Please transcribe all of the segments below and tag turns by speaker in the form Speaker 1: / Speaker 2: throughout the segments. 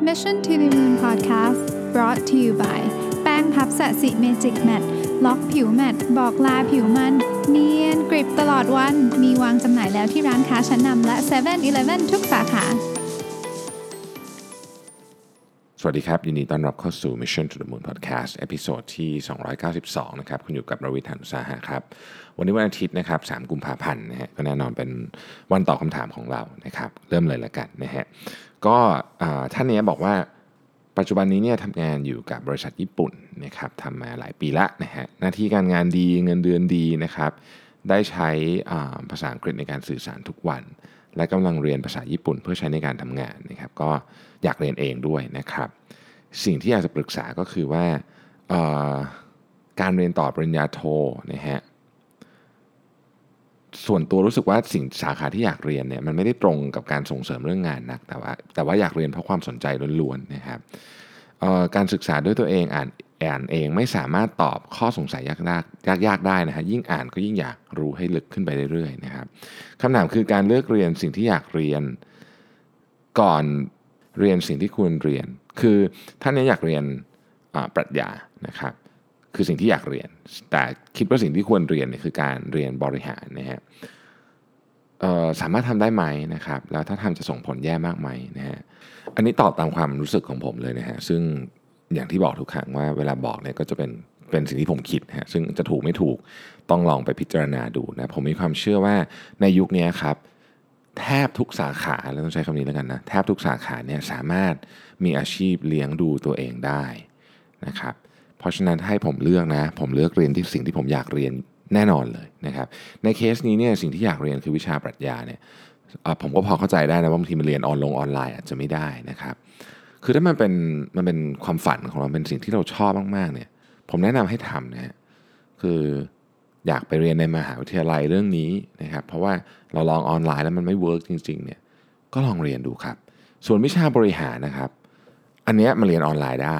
Speaker 1: Mission to the Moon Podcast brought to you by แป้งพัฟ Sasi Magic Matte ล็อกผิว matte บอกลาผิวมัน เนียนกริบตลอดวัน มีวางจำหน่ายแล้วที่ร้านค้าชั้นนำและ7 e เ e ่ e อทุกสาขา
Speaker 2: สวัสดีครับ ยินดีต้อนรับเข้าสู่ Mission to the Moon Podcast episode ที่ 292 นะครับ คุณอยู่กับรวิศ หาญอุตสาหะครับ วันนี้วันอาทิตย์นะครับ 3 กุมภาพันธ์นะฮะก็แน่นอนเป็นวันตอบคำถามของเรานะครับ เริ่มเลยละกันนะฮะ ก็ท่านนี้บอกว่าปัจจุบันนี้เนี่ยทำงานอยู่กับบริษัทญี่ปุ่นนะครับทำมาหลายปีละนะฮะหน้าที่การงานดีเงินเดือนดีนะครับ ได้ใช้ภาษาอังกฤษในการสื่อสารทุกวัน และกำลังเรียนภาษาญี่ปุ่นเพื่อใช้ในการทำงานนะครับ ก็อยากเรียนเองด้วยนะครับ สิ่งที่อยากจะปรึกษาก็คือว่าการเรียนต่อปริญญาโทนะฮะ ส่วนตัวรู้สึกว่าสิ่งสาขาที่อยากเรียนเนี่ยมันไม่ได้ตรงกับการส่งเสริมเรื่องงานนักแต่ว่าแต่ว่าอยากเรียนเพราะความสนใจล้วนๆนะครับการศึกษาด้วยตัวเองอ่านอ่านเองไม่สามารถตอบข้อสงสัยยากๆยากยากๆได้นะฮะยิ่งอ่านก็ยิ่งอยากรู้ให้ลึกขึ้นไปเรื่อยๆนะครับคำถามคือการเลือกเรียนสิ่งที่อยากเรียนก่อนเรียนสิ่งที่ควรเรียน คือท่านนี้อยากเรียนปรัชญานะครับ คือสิ่งที่อยากเรียน แต่คิดว่าสิ่งที่ควรเรียนเนี่ยคือการเรียนบริหารนะฮะสามารถทำได้ไหมนะครับ แล้วถ้าทำจะส่งผลแย่มากไหมนะฮะอันนี้ตอบตามความรู้สึกของผมเลยนะฮะซึ่งอย่างที่บอกทุกครั้งว่าเวลาบอกเนี่ยก็จะเป็นเป็นสิ่งที่ผมคิดฮะซึ่งจะถูกไม่ถูกต้องลองไปพิจารณาดูนะผมมีความเชื่อว่าในยุคนี้ครับแทบทุกสาขาแล้วต้องใช้คำนี้แล้วกันนะแทบทุกสาขาเนี่ยสามารถมีอาชีพเลี้ยงดูตัวเองได้นะครับ เพราะฉะนั้นให้ผมเลือกนะ ผมเลือกเรียนที่สิ่งที่ผมอยากเรียนแน่นอนเลยนะครับ ในเคสนี้เนี่ยสิ่งที่อยากเรียนคือวิชาปรัชญาเนี่ยผมก็พอเข้าใจได้นะว่าบางทีมันเรียนออนลงออนไลน์อาจจะไม่ได้นะครับ คือถ้ามันเป็นมันเป็นความฝันของเราเป็นสิ่งที่เราชอบมากๆเนี่ยผมแนะนำให้ทำนะฮะคืออยากไปเรียนในมหาวิทยาลัยเรื่องนี้นะครับ เพราะว่าเราลองออนไลน์แล้วมันไม่ work จริงๆเนี่ยก็ลองเรียนดูครับ ส่วนวิชาบริหารนะครับ อันเนี้ยมาเรียนออนไลน์ได้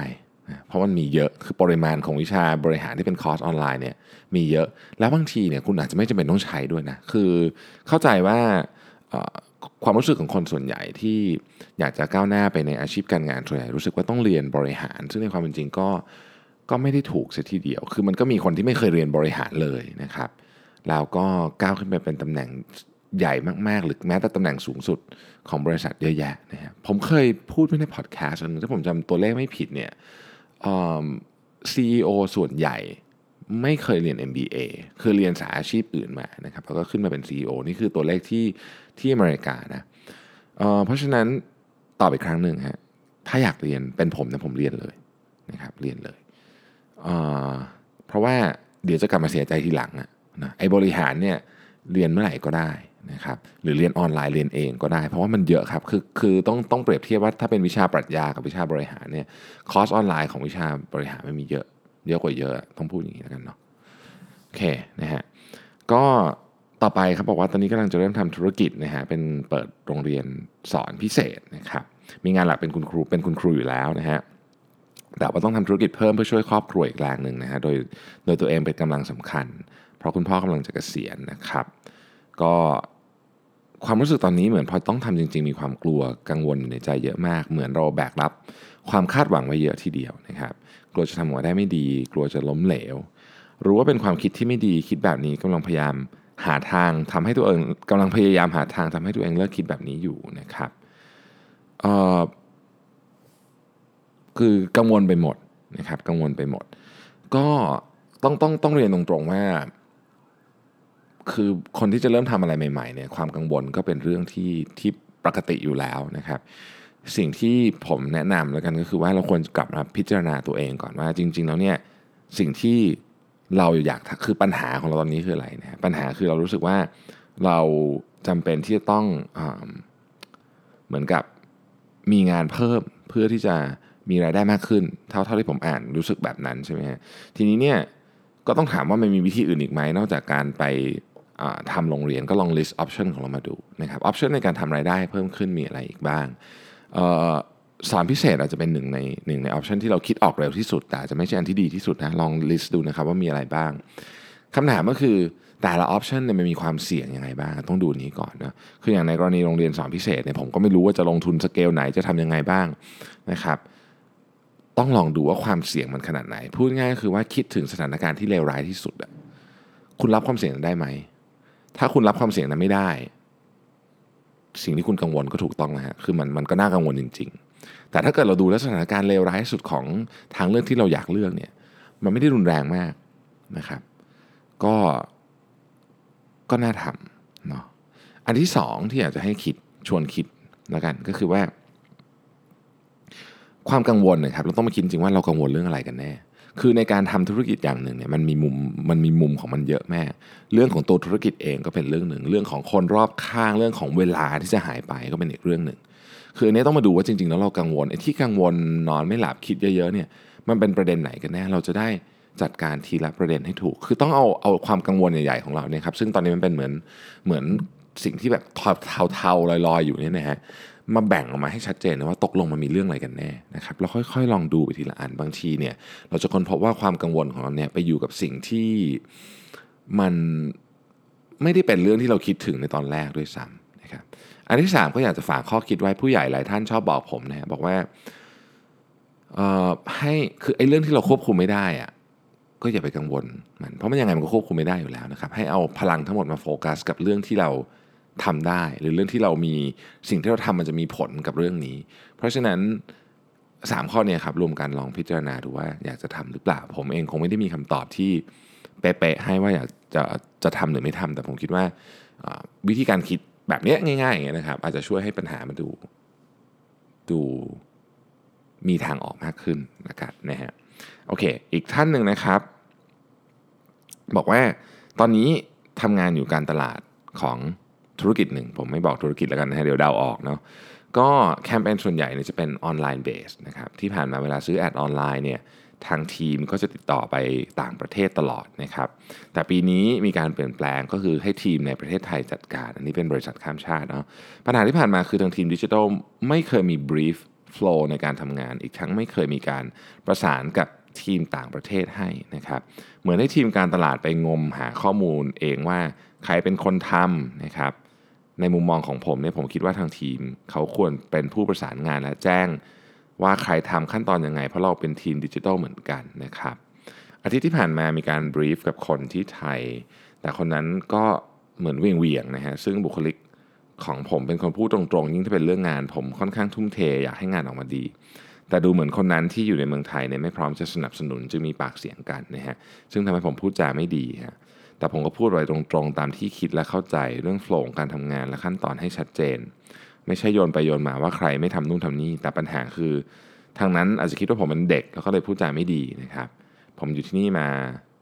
Speaker 2: เพราะมันมีเยอะคือปริมาณของวิชาบริหารที่เป็นคอร์สออนไลน์เนี่ยมีเยอะแล้วบางทีเนี่ยคุณอาจจะไม่จำเป็นต้องใช้ด้วยนะคือเข้าใจว่าความรู้สึกของคนส่วนใหญ่ที่อยากจะก้าวหน้าไปในอาชีพการงานส่วนใหญ่รู้สึกว่าต้องเรียนบริหาร ซึ่งในความเป็นจริงก็ก็ไม่ได้ถูกเสียทีเดียว คือมันก็มีคนที่ไม่เคยเรียนบริหารเลยนะครับแล้วก็ก้าวขึ้นไปเป็นตำแหน่งใหญ่มากๆ หรือแม้แต่ตำแหน่งสูงสุดของบริษัทเยอะแยะนะครับผมเคยพูดไว้ในพอดแคสต์นนึงถ้าผมจำตัวเลขไม่ผิดเนี่ย เอ่อ CEO ส่วนใหญ่ไม่เคยเรียน MBA คือเรียนสายอาชีพอื่นมานะครับแล้วก็ขึ้นมาเป็น CEO นี่คือตัวเลขที่ที่อเมริกานะเเพราะฉะนั้นตอบอีกครั้งหนึ่งฮะถ้าอยากเรียนเป็นผมนะผมเรียนเลยนะครับเรียนเลยเเพราะว่าเดี๋ยวจะกลับมาเสียใจทีหลังอะนะไอ้บริหารเนี่ยเรียนเมื่อไหร่ก็ได้ นะครับหรือเรียนออนไลน์เรียนเองก็ได้ เพราะว่ามันเยอะครับคือคือต้องต้องเปรียบเทียบว่าถ้าเป็นวิชาปรัชญากับวิชาบริหารเนี่ยคอร์สออนไลน์ของวิชาบริหารไมันมีเยอะเยอะกว่าเยอะต้องพูดอย่างนี้แล้วกันเนาะโอเคนะฮะก็ต่อไปครับบอกว่าตอนนี้กำลังจะเริ่มทำธุรกิจนะฮะเป็นเปิดโรงเรียนสอนพิเศษนะครับมีงานหลักเป็นคุณครูเป็นคุณครูอยู่แล้วนะฮะแต่ว่าต้องทำธุรกิจเพิ่มเพื่อช่วยครอบครัวอีกแรงหนึ่งนะฮะโดยโดยตัวเองเป็นกำลังสำคัญ เพราะคุณพ่อกำลังจะเกษียณนะครับ ก็ความรู้สึกตอนนี้เหมือนพอต้องทำจริง ๆ มีความกลัวกังวลในใจเยอะมาก เหมือนเราแบกรับ ความคาดหวังไว้เยอะทีเดียวนะครับ กลัวจะทำออกมาได้ไม่ดี กลัวจะล้มเหลว รู้ว่าเป็นความคิดที่ไม่ดีคิดแบบนี้กำลังพยายามหาทางทำให้ตัวเองกำลังพยายามหาทางทำให้ตัวเองเลิกคิดแบบนี้อยู่นะครับอ่อคือกังวลไปหมดนะครับ กังวลไปหมด ก็ต้องต้องต้องเรียนตรงๆว่า คือคนที่จะเริ่มทำอะไรใหม่ๆเนี่ยความกังวลก็เป็นเรื่องที่ที่ปกติอยู่แล้วนะครับ สิ่งที่ผมแนะนำแล้วกันก็คือว่าเราควรกลับมาพิจารณาตัวเองก่อนว่าจริง ๆ แล้วเนี่ยสิ่งที่เราอยากคือปัญหาของเราตอนนี้คืออะไรนะปัญหาคือเรารู้สึกว่าเราจำเป็นที่จะต้องอเหมือนกับมีงานเพิ่มเพื่อที่จะมีรายได้มากขึ้น เท่าเท่าที่ผมอ่านรู้สึกแบบนั้นใช่ไหมฮะทีนี้เนี่ยก็ต้องถามว่ามันมีวิธีอื่นอีกไหมนอกจากการไป ทำโรงเรียนก็ลอง list option ของเรามาดูนะครับ option ในการทำรายได้เพิ่มขึ้นมีอะไรอีกบ้างสอนพิเศษอาจจะเป็นหนึ่งในหนึ่งใน option ที่เราคิดออกเร็วที่สุด แต่อาจจะไม่ใช่อันที่ดีที่สุดนะลอง list ดูนะครับว่ามีอะไรบ้างคำถามก็คือแต่ละออปชันเนี่ยมันมีความเสี่ยงยังไงบ้าง ต้องดูนี้ก่อนนะคืออย่างในกรณีโรงเรียนสอนพิเศษเนี่ยผมก็ไม่รู้ว่าจะลงทุนสเกลไหนจะทำยังไงบ้างนะครับ ต้องลองดูว่าความเสี่ยงมันขนาดไหน พูดง่ายก็คือว่าคิดถึงสถานการณ์ที่เลวร้ายที่สุดคุณรับความเสี่ยงได้ไหม ถ้าคุณรับความเสี่ยงนั้นไม่ได้ สิ่งที่คุณกังวลก็ถูกต้องนะฮะคือมันมันก็น่ากังวลจริง ๆ แต่ถ้าเกิดเราดูล้วสถานการณ์เลวร้ายสุดของทางเลือกที่เราอยากเลือกเนี่ยมันไม่ได้รุนแรงมากนะครับ ก็ก็น่าทำเนาะอันที่สองที่อยากจะให้คิดชวนคิดแล้วกันก็คือว่า ความกังวลนะครับเราต้องมาคิดจริงว่าเรากังวลเรื่องอะไรกันแน่ คือในการทำธุรกิจอย่างหนึ่งเนี่ยมันมีมุมมันมีมุมของมันเยอะแม่ เรื่องของตัวธุรกิจเองก็เป็นเรื่องหนึ่ง เรื่องของคนรอบข้างเรื่องของเวลาที่จะหายไปก็เป็นอีกเรื่องหนึ่ง คืออันนี้ต้องมาดูว่าจริงๆแล้วเรากังวลไอ้ที่กังวลนอนไม่หลับคิดเยอะๆเนี่ยมันเป็นประเด็นไหนกันแน่เราจะได้จัดการทีละประเด็นให้ถูก คือต้องเอาเอาความกังวลใหญ่ๆของเราเนี่ยครับซึ่งตอนนี้มันเป็นเหมือนเหมือน สิ่งที่แบบเทาๆลอยๆ อยู่เนี่ยนะฮะมาแบ่งออกมาให้ชัดเจนนะว่าตกลงมันมีเรื่องอะไรกันแน่นะครับแล้วค่อยๆ ลองดูไปทีละอันบางทีเนี่ย เราจะค้นพบว่าความกังวลของเราเนี่ยไปอยู่กับสิ่งที่มันไม่ได้เป็นเรื่องที่เราคิดถึงในตอนแรกด้วยซ้ำนะครับ อันที่ 3 ก็อยากจะฝากข้อคิดไว้ผู้ใหญ่หลายท่านชอบบอกผมนะบอกว่าให้คือไอ้เรื่องที่เราควบคุมไม่ได้อะก็อย่าไปกังวลมันเพราะมันยังไงมันก็ควบคุมไม่ได้อยู่แล้วนะครับ ให้เอาพลังทั้งหมดมาโฟกัสกับเรื่องที่เรา ทำได้ หรือเรื่องที่เรามีสิ่งที่เราทำมันจะมีผลกับเรื่องนี้ เพราะฉะนั้น 3 ข้อเนี่ยครับรวมกันลองพิจารณาดูว่าอยากจะทำหรือเปล่า ผมเองคงไม่ได้มีคำตอบที่เป๊ะๆให้ว่าอยากจะจะทำหรือไม่ทำแต่ผมคิดว่าวิธีการคิดแบบนี้ง่ายๆอย่างเงี้ยนะครับ อาจจะช่วยให้ปัญหามันดูดูมีทางออกมากขึ้นนะครับนะฮะโอเค อีกท่านหนึ่งนะครับ บอกว่าตอนนี้ทำงานอยู่การตลาดของ ธุรกิจหนึ่ง ผมไม่บอกธุรกิจแล้วกันนะฮะเดี๋ยวเดาออกเนาะก็แคมเปญส่วนใหญ่เนี่ยจะเป็น online base นะครับที่ผ่านมาเวลาซื้อ ad ออนไลน์เนี่ยทางทีมก็จะติดต่อไปต่างประเทศตลอดนะครับแต่ปีนี้มีการเปลี่ยนแปลงก็คือให้ทีมในประเทศไทยจัดการ อันนี้เป็นบริษัทข้ามชาติเนาะปัญหาที่ผ่านมาคือทางทีมดิจิทัลไม่เคยมี brief flow ในการทำงาน อีกทั้งไม่เคยมีการประสานกับทีมต่างประเทศให้นะครับเหมือนให้ทีมการตลาดไปงมหาข้อมูลเองว่าใครเป็นคนทำนะครับ ในมุมมองของผมเนี่ยผมคิดว่าทางทีม เขาควรเป็นผู้ประสานงานและแจ้งว่าใครทำขั้นตอนยังไง เพราะเราเป็นทีมดิจิทัลเหมือนกันนะครับอาทิตย์ที่ผ่านมามีการบรีฟกับคนที่ไทย แต่คนนั้นก็เหมือนเวียงเวียงนะฮะซึ่งบุคลิกของผมเป็นคนพูดตรงๆ ยิ่งถ้าเป็นเรื่องงาน ผมค่อนข้างทุ่มเทอยากให้งานออกมาดี แต่ดูเหมือนคนนั้นที่อยู่ในเมืองไทยเนี่ยไม่พร้อมจะสนับสนุนจึงมีปากเสียงกันนะฮะซึ่งทำให้ผมพูดจาไม่ดีฮะ แต่ผมก็พูดไว้ตรงๆ ตามที่คิดและเข้าใจเรื่องโฟล์การทำงานและขั้นตอนให้ชัดเจน ไม่ใช่โยนไปโยนมาว่าใครไม่ทำนู่นทำนี่ แต่ปัญหาคือ ทางนั้นอาจจะคิดว่าผมเป็นเด็กแล้วก็เลยพูดจาไม่ดีนะครับ ผมอยู่ที่นี่มา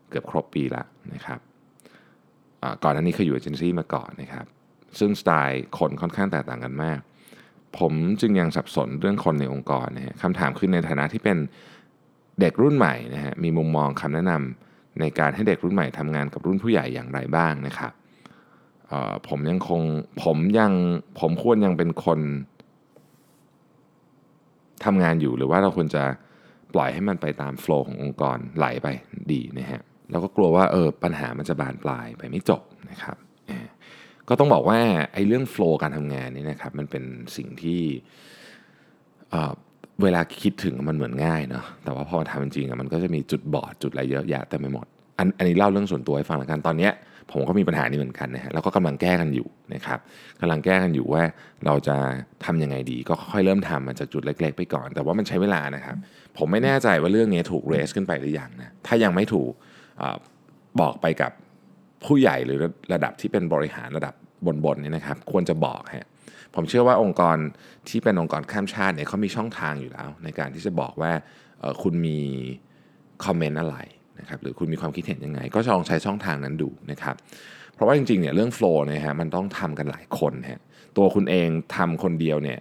Speaker 2: เกือบครบปีละนะครับก่อนหน้านี้เคยอยู่เอเจนซี่มาก่อนนะครับ ซึ่งสไตล์คนค่อนข้างแตกต่างกันมาก ผมจึงยังสับสนเรื่องคนในองค์กรนะฮะคำถามคือในฐานะที่เป็นเด็กรุ่นใหม่นะฮะมีมุมมองคำแนะนำ ในการให้เด็กรุ่นใหม่ทำงานกับรุ่นผู้ใหญ่อย่างไรบ้างนะครับผมยังคงผมยังผมควรยังเป็นคนทำงานอยู่หรือว่าเราควรจะปล่อยให้มันไปตามโฟล์ขององค์กรไหลไปดีนะฮะแล้วก็กลัวว่าเออปัญหามันจะบานปลายไปไม่จบนะครับก็ต้องบอกว่าไอ้เรื่องโฟล์การทำงานนี่นะครับมันเป็นสิ่งที่เวลาคิดถึงมันเหมือนง่ายเนาะแต่ว่าพอทำจริงๆมันก็จะมีจุดบอดจุดอะไรเยอะแยะเต็มไปหมด อันอันนี้เล่าเรื่องส่วนตัวให้ฟังแล้วกันตอนนี้ผมก็มีปัญหานี้เหมือนกันนะฮะแล้วก็กำลังแก้กันอยู่นะครับกำลังแก้กันอยู่ว่าเราจะทํำยังไงดีก็ค่อยเริ่มทำมันจากจุดเล็ก ๆ ไปก่อน แต่ว่ามันใช้เวลานะครับ ผมไม่แน่ใจว่าเรื่องนี้ถูกเรสขึ้นไปหรือยังนะถ้ายังไม่ถูกอบอกไปกับผู้ใหญ่หรือระดับที่เป็นบริหารระดับบนๆนี่นะครับ ควรจะบอกฮะผมเชื่อว่าองค์กรที่เป็นองค์กรข้ามชาติเนี่ยเขามีช่องทางอยู่แล้ว ในการที่จะบอกว่าคุณมีคอมเมนต์อะไร นะครับหรือคุณมีความคิดเห็นยังไง ก็ลองใช้ช่องทางนั้นดูนะครับเพราะว่าจริงๆเนี่ยเรื่องโฟล์นี่ยฮะมันต้องทำกันหลายคนฮะตัวคุณเองทำคนเดียวเนี่ย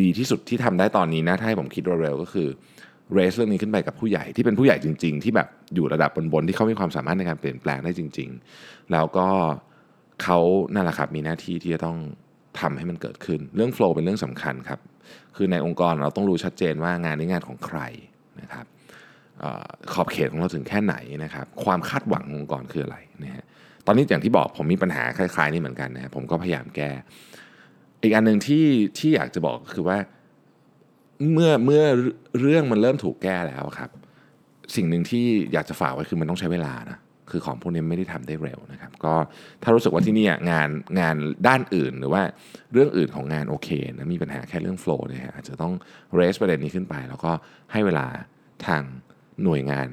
Speaker 2: ดีที่สุดที่ทำได้ตอนนี้นะถ้าให้ผมคิดเร็วๆก็คือเรสเรื่องนี้ขึ้นไปกับผู้ใหญ่ที่เป็นผู้ใหญ่จริง ๆ ที่แบบอยู่ระดับบนๆที่เขามีความสามารถในการเปลี่ยนแปลงได้จริง ๆ แล้วก็เขานั่นแหละครับมีหน้าที่ที่จะต้องทำให้มันเกิดขึ้น เรื่องโฟล์เป็นเรื่องสำคัญครับ คือในองค์กรเราต้องรู้ชัดเจนว่างานนี้งานของใครนะครับ ขอบเขตของเราถึงแค่ไหนนะครับ ความคาดหวังขององค์กรคืออะไรนะฮะตอนนี้อย่างที่บอกผมมีปัญหาคล้ายๆนี่เหมือนกันนะผมก็พยายามแก้ อีกอันหนึ่งที่ที่อยากจะบอกก็คือว่าเมื่อเมื่อเรื่องมันเริ่มถูกแก้แล้วครับ สิ่งหนึ่งที่อยากจะฝากไว้คือมันต้องใช้เวลานะคือของพวกนี้ไม่ได้ทำได้เร็วนะครับ ก็ถ้ารู้สึกว่าที่นี่งานงานด้านอื่นหรือว่าเรื่องอื่นของงานโอเคนะมีปัญหาแค่เรื่องโฟล์เนี่ยอาจจะต้องเรสประเด็นนี้ขึ้นไป แล้วก็ให้เวลาทาง หน่วยงาน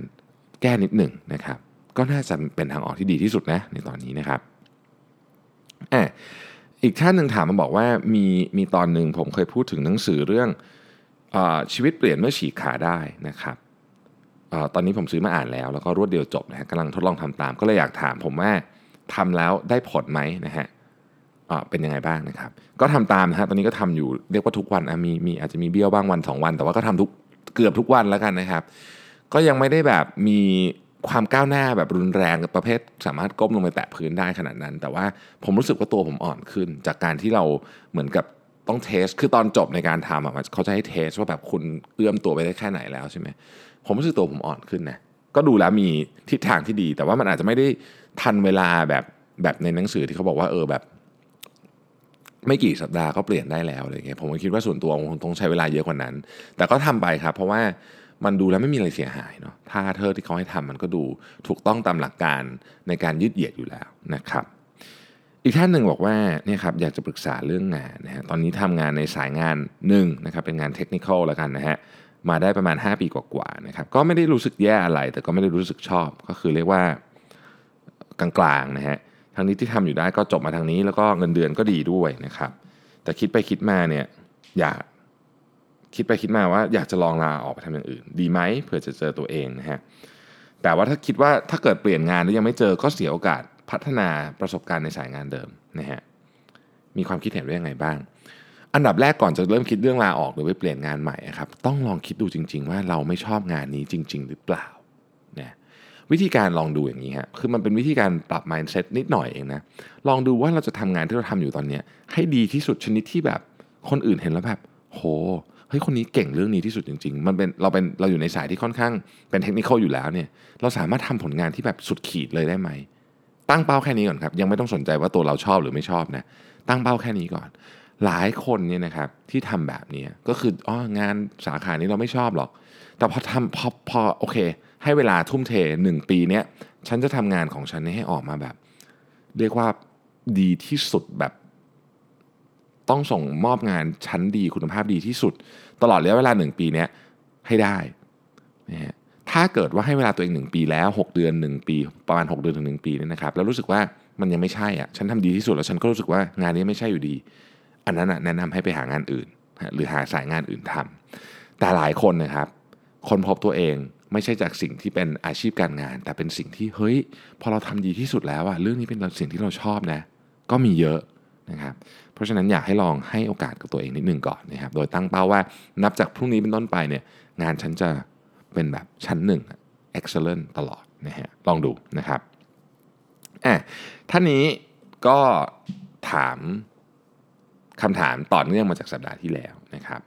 Speaker 2: แก้นิดหนึ่งนะครับ ก็น่าจะเป็นทางออกที่ดีที่สุดนะในตอนนี้นะครับอ่อีกท่านหนึ่งถามมาบอกว่ามีมีตอนหนึ่งผมเคยพูดถึงหนังสือเรื่องอชีวิตเปลี่ยนเมื่อฉีกขาได้นะครับอตอนนี้ผมซื้อมาอ่านแล้ว แล้วก็รวดเดียวจบนะฮะกำลังทดลองทำตาม ก็เลยอยากถามผมว่าทำแล้วได้ผลไหมนะฮะเป็นยังไงบ้างนะครับ ก็ทำตามนะฮะตอนนี้ก็ทำอยู่เรียกว่าทุกวันมีมีอาจจะมีเบี้ยวบ้างวัน 2 วัน แต่ว่าก็ทำทุกเกือบทุกวันแล้วกันนะครับ ก็ยังไม่ได้แบบมีความก้าวหน้าแบบรุนแรงประเภท สามารถก้มลงไปแตะพื้นได้ขนาดนั้น แต่ว่าผมรู้สึกว่าตัวผมอ่อนขึ้น จากการที่เราเหมือนกับต้องเทส คือตอนจบในการทำอะเขาจะให้เทสว่าแบบคุณเอื้อมตัวไปได้แค่ไหนแล้วใช่ไหมผมรู้สึกตัวผมอ่อนขึ้นนะก็ดูแล้วมีทิศทางที่ดี แต่ว่ามันอาจจะไม่ได้ทันเวลาแบบแบบในหนังสือที่เขาบอกว่าเออแบบ ไม่กี่สัปดาห์ก็เปลี่ยนได้แล้วอะไรเงี้ยผมคิดว่าส่วนตัวคงต้องใช้เวลาเยอะกว่านั้น แต่ก็ทำไปครับ เพราะว่า มันดูแล้วไม่มีอะไรเสียหายเนาะท่าเธอที่เขาให้ทำมันก็ดูถูกต้องตามหลักการในการยืดเหยียดอยู่แล้วนะครับ อีกท่านหนึ่งบอกว่าเนี่ยครับอยากจะปรึกษาเรื่องงานนะฮะตอนนี้ทำงานในสายงานหนึ่งนะครับเป็นงานเทคนิคอลแล้วกันนะฮะมาได้ประมาณ 5 ปีกว่าๆนะครับก็ไม่ได้รู้สึกแย่อะไร แต่ก็ไม่ได้รู้สึกชอบ ก็คือเรียกว่ากลางๆนะฮะทางนี้ที่ทำอยู่ได้ก็จบมาทางนี้แล้วก็เงินเดือนก็ดีด้วยนะครับ แต่คิดไปคิดมาเนี่ยอยาก คิดไปคิดมาว่าอยากจะลองลาออกไปทำอย่างอื่น ดีไหมเผื่อจะเจอตัวเองนะฮะแต่ว่าถ้าคิดว่าถ้าเกิดเปลี่ยนงานแล้วยังไม่เจอก็เสียโอกาสพัฒนาประสบการณ์ในสายงานเดิมนะฮะมีความคิดเห็นว่ายังไงบ้าง อันดับแรกก่อนจะเริ่มคิดเรื่องลาออกหรือไปเปลี่ยนงานใหม่ครับต้องลองคิดดูจริง ๆ ว่าเราไม่ชอบงานนี้จริง ๆ หรือเปล่านะวิธีการลองดูอย่างนี้ฮะคือมันเป็นวิธีการปรับ mindset นิดหน่อยเองนะลองดูว่าเราจะทำงานที่เราทำอยู่ตอนนี้ให้ดีที่สุดชนิดที่แบบคนอื่นเห็นแล้วแบบโห เฮ้ยคนนี้เก่งเรื่องนี้ที่สุดจริง ๆ มันเป็นเราเป็นเราอยู่ในสายที่ค่อนข้างเป็นเทคนิคอยู่แล้วเนี่ยเราสามารถทำผลงานที่แบบสุดขีดเลยได้ไหม ตั้งเป้าแค่นี้ก่อนครับ ยังไม่ต้องสนใจว่าตัวเราชอบหรือไม่ชอบนะตั้งเป้าแค่นี้ก่อน หลายคนเนี่ยนะครับที่ทำแบบนี้ก็คืออ๋องานสาขานี้เราไม่ชอบหรอก แต่พอทำพอพอโอเค ให้เวลาทุ่มเทหนึ่งปีเนี้ยฉันจะทำงานของฉันให้ออกมาแบบ เรียกว่าดีที่สุดแบบ ต้องส่งมอบงานชั้นดีคุณภาพดีที่สุด ตลอดระยะเวลา 1 ปีนี้ให้ได้นะฮะถ้าเกิดว่าให้เวลาตัวเอง 1 ปีแล้ว 6 เดือน 1 ปี ประมาณ 6 เดือนถึง 1 ปีเนี่ยนะครับแล้วรู้สึกว่ามันยังไม่ใช่อะฉันทำดีที่สุดแล้วฉันก็รู้สึกว่างานนี้ไม่ใช่อยู่ดี อันนั้นแนะนำให้ไปหางานอื่น หรือหาสายงานอื่นทำแต่หลายคนนะครับ คนพบตัวเองไม่ใช่จากสิ่งที่เป็นอาชีพการงาน แต่เป็นสิ่งที่เฮ้ยพอเราทำดีที่สุดแล้วอะเรื่องนี้เป็นสิ่งที่เราชอบนะ ก็มีเยอะ นะครับเพราะฉะนั้นอยากให้ลองให้โอกาสกับตัวเองนิดนึงก่อนนะครับโดยตั้งเป้าว่านับจากพรุ่งนี้เป็นต้นไปเนี่ยงานฉันจะเป็นแบบชั้นหนึ่ง excellent ตลอดนะฮะลองดูนะครับอะท่านนี้ก็ถามคำถามต่อเนื่องมาจากสัปดาห์ที่แล้วนะครับ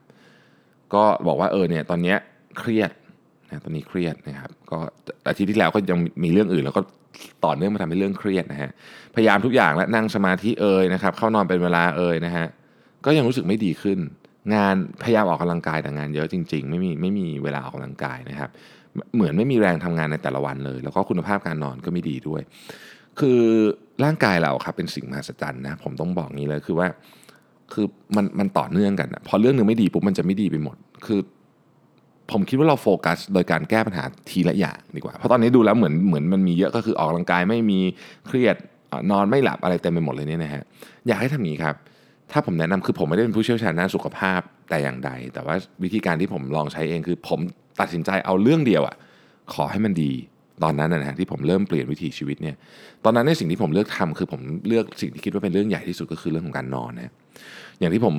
Speaker 2: ก็บอกว่าเออเนี่ยตอนนี้เครียด นะตอนนี้เครียดนะครับ ก็อาทิตย์ที่แล้วก็ยังมีเรื่องอื่น แล้วก็ต่อเนื่องมาทำให้เรื่องเครียดนะฮะพยายามทุกอย่างและนั่งสมาธิเอ่ยนะครับ เข้านอนเป็นเวลาเอ่ยนะฮะก็ยังรู้สึกไม่ดีขึ้น งานพยายามออกกำลังกายแต่งานเยอะจริง ๆ ไม่มีไม่มีเวลาออกกำลังกายนะครับ เหมือนไม่มีแรงทำงานในแต่ละวันเลย แล้วก็คุณภาพการนอนก็ไม่ดีด้วย คือร่างกายเราครับเป็นสิ่งมหัศจรรย์นะผมต้องบอกงี้เลยคือว่าคือมันมันต่อเนื่องกันนะพอเรื่องหนึ่งไม่ดีปุ๊บมันจะไม่ดีไปหมด คือ ผมคิดว่าเราโฟกัสโดยการแก้ปัญหาทีละอย่างดีกว่า เพราะตอนนี้ดูแล้วเหมือนเหมือนมันมีเยอะก็คือออกกำลังกายไม่มีเครียดนอนไม่หลับอะไรเต็มไปหมดเลยเนี่ยนะฮะอยากให้ทำอย่างนี้ครับ ถ้าผมแนะนำคือผมไม่ได้เป็นผู้เชี่ยวชาญด้านสุขภาพแต่อย่างใด แต่ว่าวิธีการที่ผมลองใช้เองคือ ผมตัดสินใจเอาเรื่องเดียวอะขอให้มันดีตอนนั้นนะฮะที่ผมเริ่มเปลี่ยนวิถีชีวิตเนี่ยตอนนั้นในสิ่งที่ผมเลือกทำคือผมเลือกสิ่งที่คิดว่าเป็นเรื่องใหญ่ที่สุดก็คือเรื่องของการนอนนะอย่างที่ผม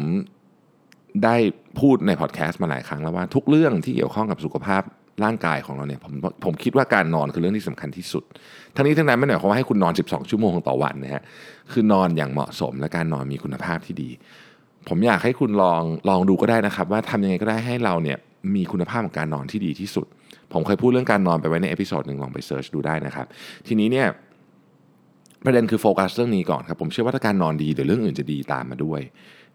Speaker 2: ได้พูดในพอดแคสต์มาหลายครั้งแล้วว่าทุกเรื่องที่เกี่ยวข้องกับสุขภาพร่างกายของเราเนี่ยผมผมคิดว่าการนอนคือเรื่องที่สำคัญที่สุด ทั้งนี้ทั้งนั้นไม่ได้หมายความว่าให้คุณนอน 12 ชั่วโมงต่อวันนะฮะคือนอนอย่างเหมาะสมและการนอนมีคุณภาพที่ดี ผมอยากให้คุณลองลองดูก็ได้นะครับ ว่าทำยังไงก็ได้ให้เราเนี่ยมีคุณภาพของการนอนที่ดีที่สุด ผมเคยพูดเรื่องการนอนไปไว้ใน episode หนึ่งลองไป search ดูได้นะครับ ทีนี้เนี่ยประเด็นคือโฟกัสเรื่องนี้ก่อนครับผมเชื่อว่าถ้าการนอนดีเดี๋ยวเรื่องอื่นจะดีตามมาด้วย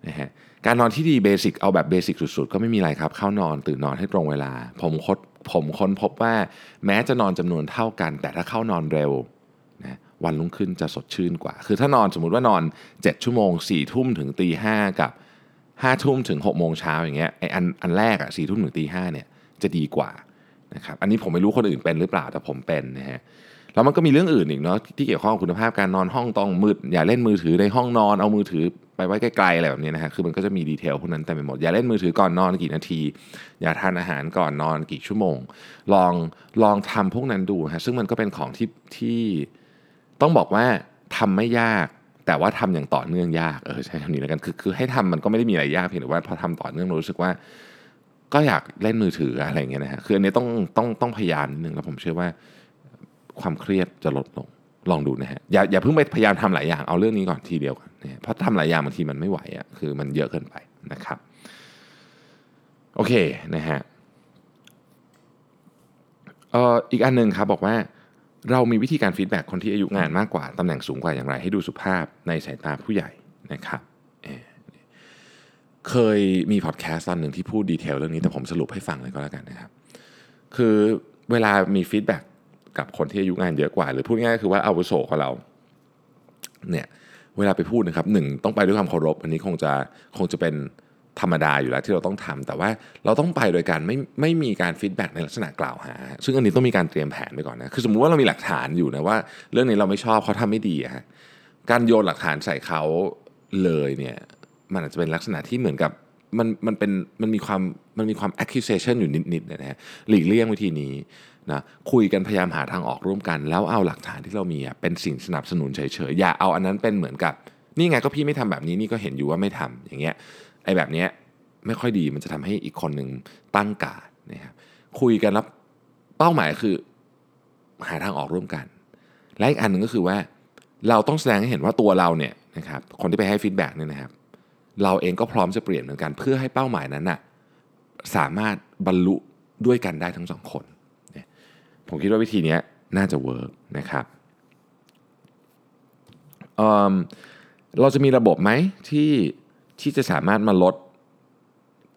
Speaker 2: นะฮะ การนอนที่ดี basic เอาแบบ basic สุดๆ ก็ไม่มีอะไรครับ เข้านอนตื่นนอนให้ตรงเวลา ผมคดผมค้นพบว่าแม้จะนอนจำนวนเท่ากัน แต่ถ้าเข้านอนเร็วนะวันรุ่งขึ้นจะสดชื่นกว่า คือถ้านอนสมมติว่านอน 7 ชั่วโมง4ี่ทุ่มถึงตีห้ากับ5้าทุ่มถึง6กโมงเช้าอย่างเงี้ยไออันอันแรกอะสี่ทุ่มถึงตีห้าเนี่ยจะดีกว่านะครับอันนี้ผมไม่รู้คนอื่นเป็นหรือเปล่าแต่ผมเป็นนะฮะแล้วมันก็มีเรื่องอื่นอีกเนาะที่เกี่ยวข้องกับคุณภาพการนอนห้องต้องมืดอย่าเล่นมือถือในห้องนอนเอามือถือ ไปไว้ไกลๆอะไรแบบนี้นะฮะคือมันก็จะมีดีเทลพวกนั้นเต็มไปหมด อย่าเล่นมือถือก่อนนอนกี่นาที อย่าทานอาหารก่อนนอนกี่ชั่วโมง ลองลองทำพวกนั้นดูฮะซึ่งมันก็เป็นของที่ที่ต้องบอกว่าทำไม่ยาก แต่ว่าทำอย่างต่อเนื่องยากเออใช้คำนี้แล้วกันคือคือให้ทำมันก็ไม่ได้มีอะไรยากเพียงแต่ว่าพอทำต่อเนื่องรู้สึกว่า ก็อยากเล่นมือถืออะไรอย่างเงี้ยนะฮะคืออันนี้ต้องต้องต้องพยายามนิดนึงแล้วผมเชื่อว่าความเครียดจะลดลงลองดูนะฮะอย่าอย่าเพิ่งไปพยายามทำหลายอย่างเอาเรื่องนี้ก่อนทีเดียวกันน เพราะทำหลายอย่างบางทีมันไม่ไหวอะคือมันเยอะเกินไปนะครับโอเคนะฮะเอ่ออีกอันหนึ่งครับบอกว่าเรามีวิธีการ feedback คนที่อายุงานมากกว่าตำแหน่งสูงกว่าอย่างไร ให้ดูสุภาพในสายตาผู้ใหญ่นะครับเเคยมีพอดแคสต์ตอนหนึ่งที่พูด detail เรื่องนี้แต่ผมสรุปให้ฟังเลยก็แล้วกันนะครับ คือเวลามี feedback กับคนที่อายุงานเยอะกว่า หรือพูดง่ายๆคือว่าอาวุโสกว่าเราเนี่ย เวลาไปพูดนะครับหนึ่งต้องไปด้วยความเคารพอันนี้คงจะคงจะเป็นธรรมดาอยู่แล้วที่เราต้องทำแต่ว่าเราต้องไปโดยการไม่ไม่มีการฟีดแบ็กในลักษณะกล่าวหา ซึ่งอันนี้ต้องมีการเตรียมแผนไปก่อนนะคือสมมุติว่าเรามีหลักฐานอยู่นะว่า เรื่องนี้เราไม่ชอบเขาทำไม่ดีฮะการโยนหลักฐานใส่เขาเลยเนี่ยมันอาจจะเป็นลักษณะที่เหมือนกับ มันมันเป็นมันมีความมันมีความ accusation อยู่นิดๆนะฮะหลีกเลี่ยงวิธีนี้นะคุยกันพยายามหาทางออกร่วมกัน แล้วเอาหลักฐานที่เรามีอะเป็นสิ่งสนับสนุนเฉยๆอย่าเอาอันนั้นเป็นเหมือนกับ นี่ไงก็พี่ไม่ทำแบบนี้นี่ก็เห็นอยู่ว่าไม่ทำอย่างเงี้ยไอ้แบบเนี้ยไม่ค่อยดีมันจะทำให้อีกคนหนึ่งตั้งการ์ดนะครับคุยกันแล้วเป้าหมายคือหาทางออกร่วมกัน และอีกอันหนึ่งก็คือว่า เราต้องแสดงให้เห็นว่าตัวเราเนี่ยนะครับคนที่ไปให้ feedback เนี่ยนะครับ เราเองก็พร้อมจะเปลี่ยนเหมือนกัน เพื่อให้เป้าหมายนั้นน่ะสามารถบรรลุด้วยกันได้ทั้งสองคนเนี่ยผมคิดว่าวิธีนี้น่าจะ work นะครับเอิ่มเราจะมีระบบไหมที่ที่จะสามารถมาลด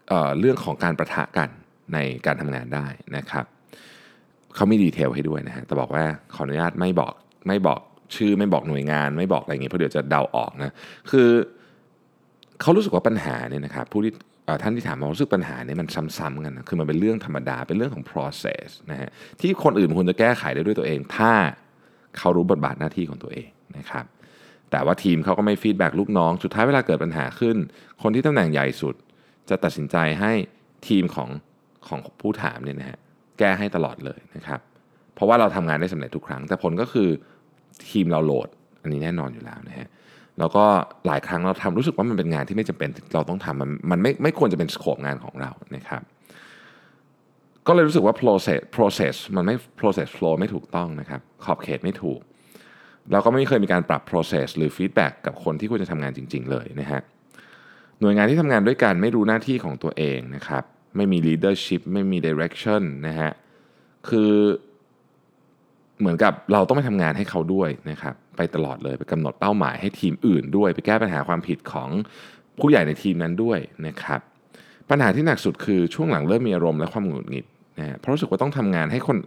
Speaker 2: เอ่อเรื่องของการประทะกันในการทำงานได้นะครับเขามีดีเทลให้ด้วยนะฮะแต่บอกว่าขออนุญาตไม่บอกไม่บอกชื่อไม่บอกหน่วยงาน ไม่บอกอะไรอย่างเงี้ยเพราะเดี๋ยวจะเดาออกนะคือ เขารู้สึกว่าปัญหาเนี่ยนะครับผู้ที่ท่านที่ถามมารู้สึกปัญหาเนี่ยมันซ้ำๆกันนะคือมันเป็นเรื่องธรรมดาเป็นเรื่องของ process นะฮะที่คนอื่นควรจะแก้ไขได้ด้วยตัวเอง ถ้าเขารู้บทบาทหน้าที่ของตัวเองนะครับแต่ว่าทีมเขาก็ไม่ feedback ลูกน้องสุดท้ายเวลาเกิดปัญหาขึ้น คนที่ตำแหน่งใหญ่สุด จะตัดสินใจให้ทีมของของผู้ถามเนี่ยนะฮะแก้ให้ตลอดเลยนะครับ เพราะว่าเราทำงานได้สำเร็จทุกครั้ง แต่ผลก็คือทีมเรา load อันนี้แน่นอนอยู่แล้วนะฮะ แล้วก็หลายครั้งเราทำรู้สึกว่ามันเป็นงานที่ไม่จำเป็นเราต้องทำมันมันไม่ไม่ควรจะเป็น scope งานของเรานะครับก็เลยรู้สึกว่า process process มันไม่ process flow ไม่ถูกต้องนะครับขอบเขตไม่ถูก แล้วก็ไม่เคยมีการปรับ process หรือ feedback กับคนที่ควรจะทำงานจริง ๆ เลยนะฮะหน่วยงานที่ทำงานด้วยกันไม่รู้หน้าที่ของตัวเองนะครับไม่มี leadership ไม่มี direction นะฮะคือเหมือนกับเราต้องไปทำงานให้เขาด้วยนะครับไปตลอดเลยไปกำหนดเป้าหมายให้ทีมอื่นด้วย ไปแก้ปัญหาความผิดของผู้ใหญ่ในทีมนั้นด้วยนะครับปัญหาที่หนักสุดคือช่วงหลังเริ่มมีอารมณ์และความหงุดหงิดนะฮะเพราะรู้สึกว่าต้องทำงานให้คน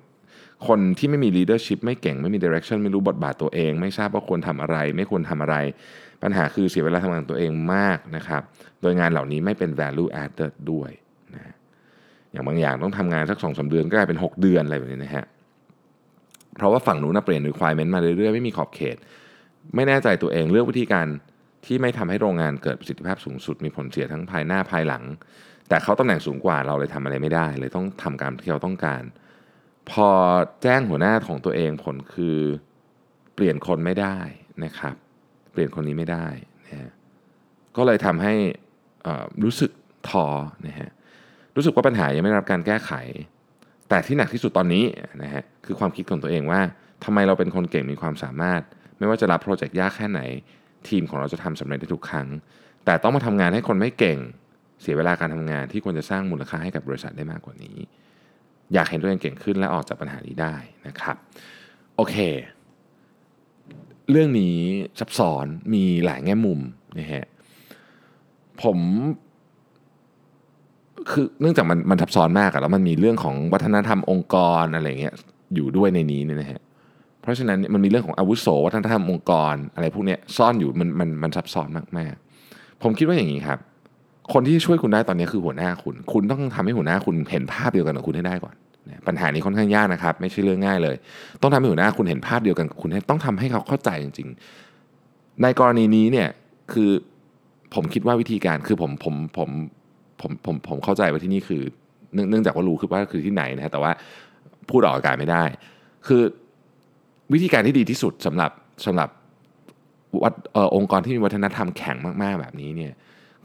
Speaker 2: คนที่ไม่มี leadership ไม่เก่งไม่มี direction ไม่รู้บทบาทตัวเอง ไม่ทราบว่าควรทำอะไร ไม่ควรทำอะไร ปัญหาคือเสียเวลาทำงานตัวเองมากนะครับ โดยงานเหล่านี้ไม่เป็น value added ด้วยนะอย่างบางอย่างต้องทำงานสักสองสาเดือนก็กลายเป็น 6 เดือนอะไรแบบนี้นะฮะ เพราะว่าฝั่งนู้นนะเปลี่ยน requirement มาเรื่อยๆ ไม่มีขอบเขต ไม่แน่ใจตัวเองเลือกวิธีการที่ไม่ทำให้โรงงานเกิดประสิทธิภาพสูงสุดมีผลเสียทั้งภายหน้าภายหลัง แต่เขาตำแหน่งสูงกว่าเราเลยทำอะไรไม่ได้ เลยต้องทำการที่เราต้องการ พอแจ้งหัวหน้าของตัวเองผลคือเปลี่ยนคนไม่ได้นะครับ เปลี่ยนคนนี้ไม่ได้นะก็เลยทำให้อ่อรู้สึกท้อนะฮะรู้สึกว่าปัญหายังไม่ได้รับการแก้ไข แต่ที่หนักที่สุดตอนนี้นะฮะคือความคิดของตัวเองว่าทำไมเราเป็นคนเก่งมีความสามารถ ไม่ว่าจะรับโปรเจกต์ยากแค่ไหน ทีมของเราจะทำสำเร็จได้ทุกครั้ง แต่ต้องมาทำงานให้คนไม่เก่ง เสียเวลาการทำงานที่ควรจะสร้างมูลค่าให้กับบริษัทได้มากกว่านี้ อยากเห็นตัวเองเก่งขึ้นและออกจากปัญหานี้ได้นะครับโอเค เรื่องนี้ซับซ้อนมีหลายแง่มุมนะฮะผม คือเนื่องจากมันมันซับซ้อนมากอะแล้วมันมีเรื่องของวัฒนธรรมองค์กรอะไรเงี้ยอยู่ด้วยในนี้เนี่ยนะฮะเพราะฉะนั้นมันมีเรื่องของอาวุโสวัฒนธรรมองค์กรอะไรพวกเนี้ยซ่อนอยู่มันมันมันซับซ้อนมากๆผมคิดว่าอย่างนี้ครับ คนที่ช่วยคุณได้ตอนนี้คือหัวหน้าคุณ คุณต้องทำให้หัวหน้าคุณเห็นภาพเดียวกันกับคุณให้ได้ก่อนปัญหานี้ค่อนข้างยากนะครับ ไม่ใช่เรื่องง่ายเลย ต้องทำให้หัวหน้าคุณเห็นภาพเดียวกันกับคุณต้องทำให้เขาเข้าใจจริง ๆ ในกรณีนี้เนี่ยคือผมคิดว่าวิธีการคือผมผมผม ผมผมผมเข้าใจว่าที่นี่คือเนื่องจากว่ารู้คือว่าคือที่ไหนนะแต่ว่าพูดออกอากาศไม่ได้ คือวิธีการที่ดีที่สุดสำหรับสำหรับวัดอองค์กรที่มีวัฒนธรรมแข็งมากๆแบบนี้เนี่ย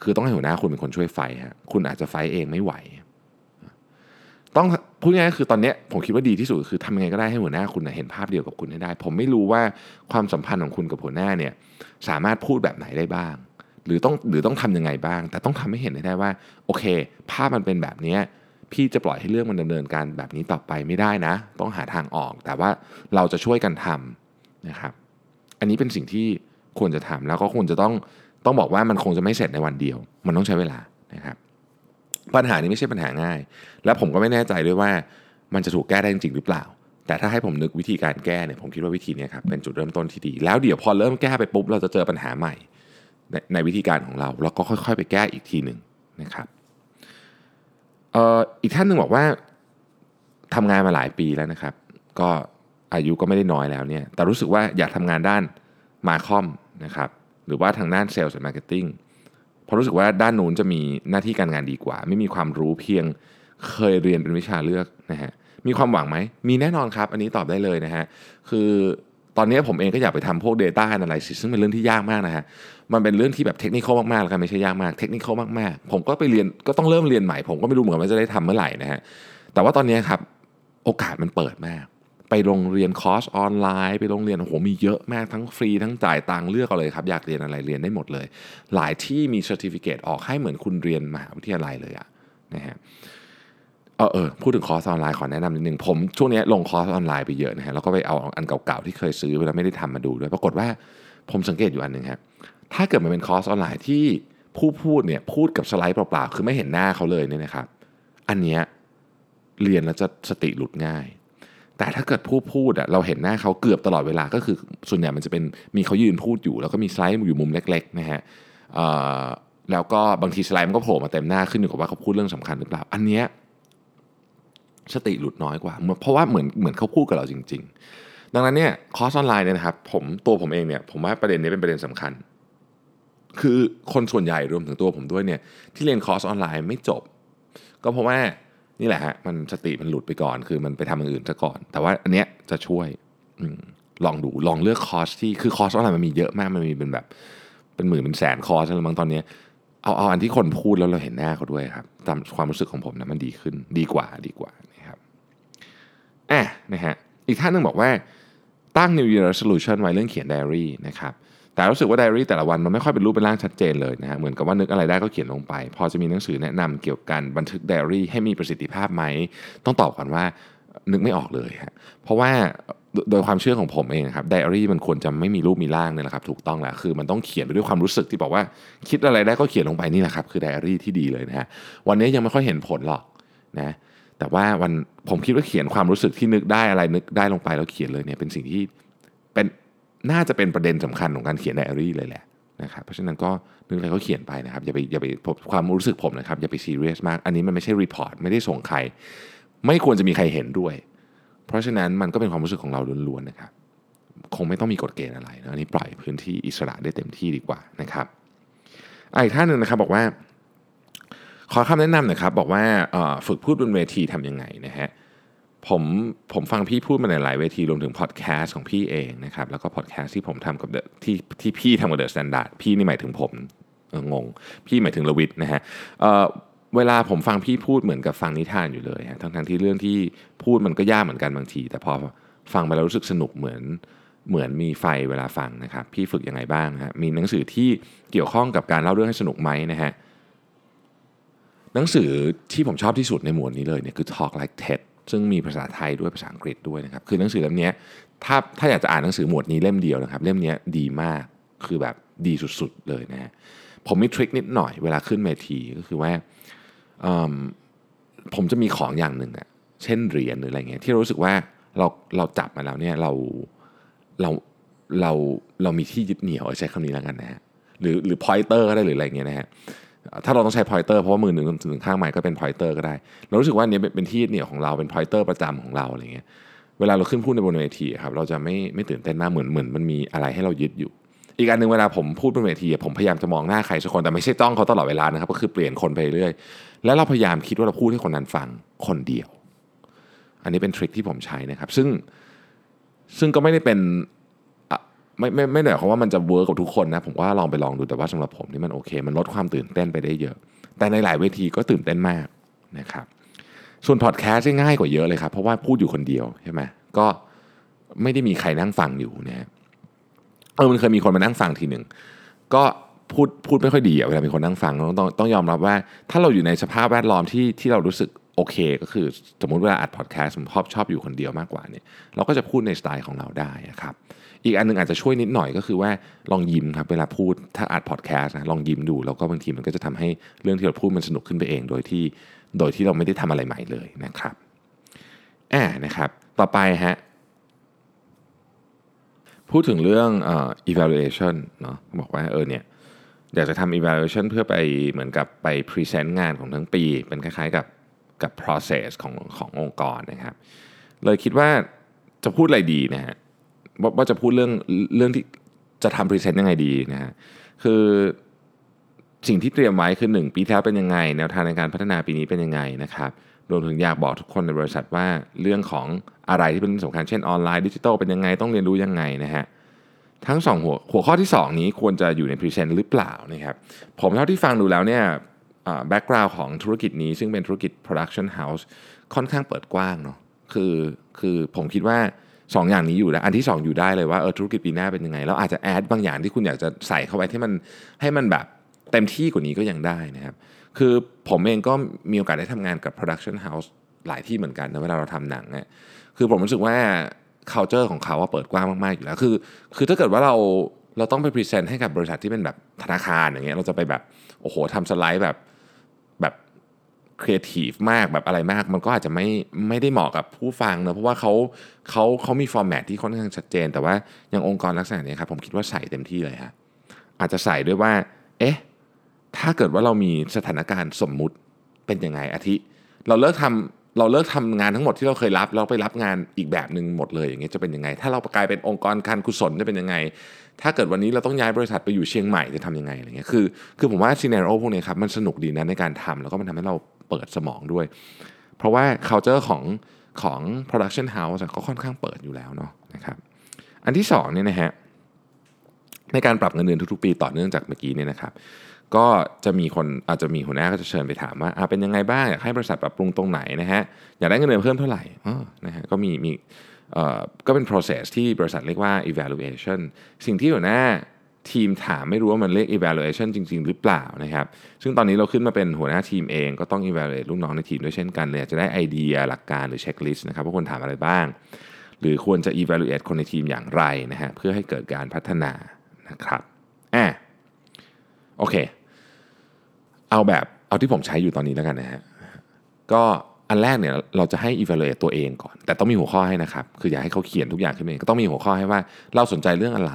Speaker 2: คือต้องให้หัวหน้าคุณเป็นคนช่วยไฟฮะคุณอาจจะไฟเองไม่ไหว ต้องพูดง่ายๆคือตอนนี้ผมคิดว่าดีที่สุดคือทำยังไงก็ได้ให้หัวหน้าคุณเห็นภาพเดียวกับคุณให้ได้ ผมไม่รู้ว่าความสัมพันธ์ของคุณกับหัวหน้าเนี่ยสามารถพูดแบบไหนได้บ้าง หรือต้องหรือต้องทํำยังไงบ้าง แต่ต้องทำให้เห็นได้ว่า โอเค ภาพมันเป็นแบบนี้พี่จะปล่อยให้เรื่องมันดำเนินการแบบนี้ต่อไปไม่ได้นะ ต้องหาทางออก แต่ว่าเราจะช่วยกันทำนะครับ อันนี้เป็นสิ่งที่ควรจะทำแล้วก็ควรจะต้องต้องบอกว่ามันคงจะไม่เสร็จในวันเดียว มันต้องใช้เวลานะครับ ปัญหานี้ไม่ใช่ปัญหาง่าย และผมก็ไม่แน่ใจด้วยว่ามันจะถูกแก้ได้จริงหรือเปล่า แต่ถ้าให้ผมนึกวิธีการแก้เนี่ยผมคิดว่าวิธีนี้ครับเป็นจุดเริ่มต้นที่ดี แล้วเดี๋ยวพอเริ่มแก้ไปปุ๊บเราจะเจอปัญหาใหม่ ในในวิธีการของเรา แล้วก็ค่อยๆ ไปแก้อีกทีหนึ่งนะครับเอ่ออีกท่านหนึ่งบอกว่าทำงานมาหลายปีแล้วนะครับ ก็อายุก็ไม่ได้น้อยแล้วเนี่ยแต่รู้สึกว่าอยากทำงานด้าน marcom นะครับหรือว่าทางด้านเซลล์และ marketing เพราะรู้สึกว่าด้านนู้นจะมีหน้าที่การงานดีกว่า ไม่มีความรู้เพียงเคยเรียนเป็นวิชาเลือกนะฮะมีความหวังไหมมีแน่นอนครับ อันนี้ตอบได้เลยนะฮะคือ ตอนนี้ผมเองก็อยากไปทำพวก Data Analysis ซึ่งเป็นเรื่องที่ยากมากนะฮะ มันเป็นเรื่องที่แบบเทคนิคมากๆแล้วกันไม่ใช่ยากมาก เทคนิคมากๆ ผมก็ไปเรียนก็ต้องเริ่มเรียนใหม่ ผมก็ไม่รู้เหมือนกันว่าจะได้ทำเมื่อไหร่นะฮะ แต่ว่าตอนนี้ครับโอกาสมันเปิดมาก ไปโรงเรียนคอร์สออนไลน์ ไปโรงเรียนโอ้โหมีเยอะมากทั้งฟรีทั้งจ่ายตังค์เลือกเอาเลยครับอยากเรียนอะไรเรียนได้หมดเลย หลายที่มี certificate ออกให้เหมือนคุณเรียนมหาวิทยาลัยเลยอะนะฮะ เออเออพูดถึงคอร์สออนไลน์ขอแนะนำนิดนึงผมช่วงนี้ลงคอร์สออนไลน์ไปเยอะนะฮะแล้วก็ไปเอาอันเก่าๆที่เคยซื้อไปแล้วไม่ได้ทำมาดูด้วยปรากฏว่าผมสังเกตอยู่อันหนึ่งครับถ้าเกิดมันเป็นคอร์สออนไลน์ที่ผู้พูดเนี่ยพูดกับสไลด์เปล่าๆคือไม่เห็นหน้าเขาเลยเนี่ยนะครับ อันเนี้ยเรียนแล้วจะสติหลุดง่าย แต่ถ้าเกิดผู้พูดอะเราเห็นหน้าเขาเกือบตลอดเวลาก็คือส่วนใหญ่มันจะเป็นมีเขายืนพูดอยู่ แล้วก็มีสไลด์อยู่มุมเล็กๆนะฮะแล้วก็บางทีสไลด์มันก็โผล่มาเต็มหน้าขึ้นอยู่กับว่าเขาพูดเรื่องสำคัญหรือเปล่า อันเนี้ย สติหลุดน้อยกว่า เพราะว่าเหมือนเหมือนเขาพูดกับเราจริง ๆ ดังนั้นเนี่ยคอร์สออนไลน์เนี่ยนะครับผมตัวผมเองเนี่ยผมว่าประเด็นนี้เป็นประเด็นสำคัญ คือคนส่วนใหญ่รวมถึงตัวผมด้วยเนี่ยที่เรียนคอร์สออนไลน์ไม่จบ ก็เพราะว่านี่แหละฮะมันสติมันหลุดไปก่อน คือมันไปทำอย่างอื่นซะก่อน แต่ว่าอันเนี้ยจะช่วยอลองดูลองเลือกคอร์สที่คือคอร์สออนไลน์มันมีเยอะมากมันมีเป็นแบบเป็นหมื่นเป็นแสนคอร์สแล้วบางตอนนี้เอาเอาอันที่คนพูดแล้วเราเห็นหน้าเขาด้วยครับตามความรู้สึกของผมนะมันดีขึ้นดีกว่าดีกว่า อะนะฮะอีกท่านหนึ่งบอกว่าตั้ง New Year Resolution ไว้เรื่องเขียนไดอารี่นะครับแต่รู้สึกว่าไดอารี่แต่ละวันมันไม่ค่อยเป็นรูปเป็นร่างชัดเจนเลยนะฮะเหมือนกับว่านึกอะไรได้ก็เขียนลงไป พอจะมีหนังสือแนะนำเกี่ยวกับบันทึกไดอารี่ให้มีประสิทธิภาพไหม ต้องตอบก่อนว่านึกไม่ออกเลยฮะเพราะว่าโดยความเชื่อของผมเองครับไดอารี่มันควรจะไม่มีรูปมีร่างเนี่ยแหละครับถูกต้องแหละคือมันต้องเขียนไปด้วยความรู้สึกที่บอกว่าคิดอะไรได้ก็เขียนลงไปนี่แหละครับคือไดอารี่ที่ดีเลยนะฮะวันนี้ยังไม่ค่อยเห็นผลหรอกนะ แต่ว่าวันผมคิดว่าเขียนความรู้สึกที่นึกได้อะไรนึกได้ลงไปแล้วเขียนเลยเนี่ยเป็นสิ่งที่เป็นน่าจะเป็นประเด็นสำคัญของการเขียนไดอารี่เลยแหละนะครับเพราะฉะนั้นก็นึกอะไรก็เขียนไปนะครับอย่าไปอย่าไปความรู้สึกผมนะครับอย่าไปซีเรียสมาก อันนี้มันไม่ใช่ report ไม่ได้ส่งใคร ไม่ควรจะมีใครเห็นด้วย เพราะฉะนั้นมันก็เป็นความรู้สึกของเราล้วนๆนะครับคงไม่ต้องมีกฎเกณฑ์อะไรนะอันนี้ปล่อยพื้นที่อิสระได้เต็มที่ดีกว่านะครับอีกท่านหนึ่งนะครับบอกว่า ขอคำแนะนำหน่อยครับ บอกว่าฝึกพูดบนเวทีทำยังไงนะฮะผมผมฟังพี่พูดมาในหลายเวทีรวมถึงพอดแคสต์ของพี่เองนะครับ แล้วก็พอดแคสต์ที่ผมทำกับที่ที่พี่ทำกับ THE STANDARD พี่นี่หมายถึงผมงง พี่หมายถึงรวิศนะฮะเวลาผมฟังพี่พูดเหมือนกับฟังนิทานอยู่เลยฮะทั้งทั้งที่เรื่องที่พูดมันก็ยากเหมือนกันบางที แต่พอฟังไปแล้วรู้สึกสนุกเหมือนเหมือนมีไฟเวลาฟังนะครับ พี่ฝึกยังไงบ้างฮะมีหนังสือที่เกี่ยวข้องกับการเล่าเรื่องให้สนุกไหมนะฮะ หนังสือที่ผมชอบที่สุดในหมวดนี้เลยเนี่ยคือ Talk Like TED ซึ่งมีภาษาไทยด้วยภาษาอังกฤษด้วยนะครับ คือหนังสือเล่มนี้ถ้าถ้าอยากจะอ่านหนังสือหมวดนี้เล่มเดียวนะครับ เล่มนี้ดีมากคือแบบดีสุด ๆ เลยนะฮะผมมี trick นิดหน่อยเวลาขึ้นเวทีก็คือว่าผมจะมีของอย่างหนึ่งอะเช่นเหรียญหรืออะไรเงี้ยที่รู้สึกว่าเราเราจับมาแล้วเนี่ยเราเราเราเรามีที่ยึดเหนี่ยวใช้คำนี้แล้วกันนะฮะหรือหรือ pointer ก็ได้หรืออะไรเงี้ยนะฮะ ถ้าเราต้องใช้ pointer เพราะว่ามือหนึ่งถือข้างไมค์ก็เป็น pointer ก็ได้ เรารู้สึกว่านี้เป็นที่เหนี่ยวของเราเป็นพอยเตอร์ประจำของเราอะไรเงี้ยเวลาเราขึ้นพูดในบนเวทีครับเราจะไม่ไม่ตื่นเต้นมากเหมือนเหมือนมันมีอะไรให้เรายึดอยู่ อีกอันหนึ่งเวลาผมพูดบนเวทีผมพยายามจะมองหน้าใครสักคนแต่ไม่ใช่จ้องเขาตลอดเวลานะครับก็คือเปลี่ยนคนไปเรื่อยแล้วเราพยายามคิดว่าเราพูดให้คนนั้นฟังคนเดียว อันนี้เป็นทริคที่ผมใช้นะครับซึ่งซึ่งก็ไม่ได้เป็น ไม่ไม่ไม่ได้หมายความว่ามันจะเวิร์กกับทุกคนนะผมว่าลองไปลองดูแต่ว่าสำหรับผมนี่มันโอเค มันลดความตื่นเต้นไปได้เยอะ แต่ในหลายเวทีก็ตื่นเต้นมากนะครับส่วนพอดแคสต์ง่ายกว่าเยอะเลยครับเพราะว่าพูดอยู่คนเดียวใช่ไหมก็ไม่ได้มีใครนั่งฟังอยู่นะเออมันเคยมีคนมานั่งฟังทีหนึ่งก็พูดพูดไม่ค่อยดีอะเวลามีคนนั่งฟังต้องต้องยอมรับว่า ถ้าเราอยู่ในสภาพแวดล้อมที่ที่เรารู้สึกโอเค ก็คือสมมติเวลาอัดพอดแคสต์ผมชอบชอบอยู่คนเดียวมากกว่าเนี่ยเราก็จะพูดในสไตล์ของเราได้ครับ อีกอันนึงอาจจะช่วยนิดหน่อยก็คือว่าลองยิ้มครับเวลาพูดถ้าอัดพอดแคสต์นะลองยิ้มดู แล้วก็บางทีมันก็จะทำให้เรื่องที่เราพูดมันสนุกขึ้นไปเอง โดยที่โดยที่เราไม่ได้ทำอะไรใหม่เลยนะครับแอบนะครับต่อไปฮะพูดถึงเรื่อง evaluation เนาะบอกว่าเออเนี่ยอยากจะทำ evaluation เพื่อไปเหมือนกับไป present งานของทั้งปี เป็นคล้ายๆกับกับ process ของขององค์กรนะครับ เลยคิดว่าจะพูดอะไรดีนะฮะ ว่าจะพูดเรื่องเรื่องที่จะทำ present ยังไงดีนะฮะคือสิ่งที่เตรียมไว้คือ 1 ปีแล้วเป็นยังไง แนวทางในการพัฒนาปีนี้เป็นยังไงนะครับรวมถึงอยากบอกทุกคนในบริษัทว่าเรื่องของอะไรที่เป็นสำคัญเช่นออนไลน์ดิจิทัลเป็นยังไงต้องเรียนรู้ยังไงนะฮะทั้ง 2 หัวหัวข้อที่ 2 นี้ควรจะอยู่ใน present หรือเปล่านะครับผมเท่าที่ฟังดูแล้วเนี่ย background ของธุรกิจนี้ซึ่งเป็นธุรกิจ production house ค่อนข้างเปิดกว้างเนาะคือคือผมคิดว่า 2องอย่างนี้อยู่แล้วอันที่ 2 อยู่ได้เลยว่าเออธุรกิจปีหน้าเป็นยังไงแล้วอาจจะแอดบางอย่างที่คุณอยากจะใส่เข้าไปที่มันให้มันแบบเต็มที่กว่านี้ก็ยังได้นะครับ คือผมเองก็มีโอกาสได้ทำงานกับ production house หลายที่เหมือนกันนะเวลาเราทำหนังเนี่ยคือผมรู้สึกว่า culture ของเขาว่าเปิดกว้างมาก ๆ อยู่แล้ว คือ คือถ้าเกิดว่าเราเราต้องไปพรีเซนต์ให้กับบริษัทที่เป็นแบบธนาคารอย่างเงี้ยเราจะไปแบบโอ้โหทำสไลด์แบบแบบ ครีเอทีฟมากแบบอะไรมาก มันก็อาจจะไม่ไม่ได้เหมาะกับผู้ฟังเนะเพราะว่าเขาเขาเขามี format ที่ค่อนข้างชัดเจน แต่ว่าอย่างองค์กรลักษณะนี้ครับผมคิดว่าใส่เต็มที่เลยฮะอาจจะใส่ด้วยว่า เอ๊ะถ้าเกิดว่าเรามีสถานการณ์สมมุติเป็นยังไงอาทิ เราเลิกทำ เราเลิกทำงานทั้งหมดที่เราเคยรับเราไปรับงานอีกแบบหนึ่งหมดเลยอย่างเงี้ยจะเป็นยังไง ถ้าเรากลายเป็นองค์กรการกุศลจะเป็นยังไง ถ้าเกิดวันนี้เราต้องย้ายบริษัทไปอยู่เชียงใหม่จะทำยังไงอะไรเงี้ยคือคือผมว่าซีเนโรพวกนี้ครับมันสนุกดีนะในการทำแล้วก็มันทำให้เราเปิดสมองด้วย เพราะว่า culture ของของ production house ก็ค่อนข้างเปิดอยู่แล้วเนาะนะครับอันที่2เนี่ยนะฮะในการปรับเงินเดือนทุกๆปีต่อเนื่องจากเมื่อกี้เนี่ยนะครับ ก็จะมีคนอาจจะมีหัวหน้าก็จะเชิญไปถามว่าเป็นยังไงบ้างอยากให้บริษัทปรับปรุงตรงไหนนะฮะอยากได้เงินเดือนเพิ่มเท่าไหร่นะฮะก็มีมีก็เป็น process ที่บริษัทเรียกว่า evaluation สิ่งที่หัวหน้าทีมถามไม่รู้ว่ามันเรียก evaluation จริง ๆ หรือเปล่านะครับ ซึ่งตอนนี้เราขึ้นมาเป็นหัวหน้าทีมเองก็ต้อง evaluate ลูกน้องในทีมด้วยเช่นกันเลยจะได้ไอเดียหลักการหรือเช็คลิสต์นะครับว่าควรถามอะไรบ้าง หรือควรจะ evaluate คนในทีมอย่างไรนะฮะเพื่อให้เกิดการพัฒนานะครับอะโอเค เอาแบบเอาที่ผมใช้อยู่ตอนนี้แล้วกันนะฮะก็อันแรกเนี่ยเราจะให้ evaluate ตัวเองก่อน แต่ต้องมีหัวข้อให้นะครับ คืออยากให้เขาเขียนทุกอย่างขึ้นมาก็ต้องมีหัวข้อให้ว่าเราสนใจเรื่องอะไร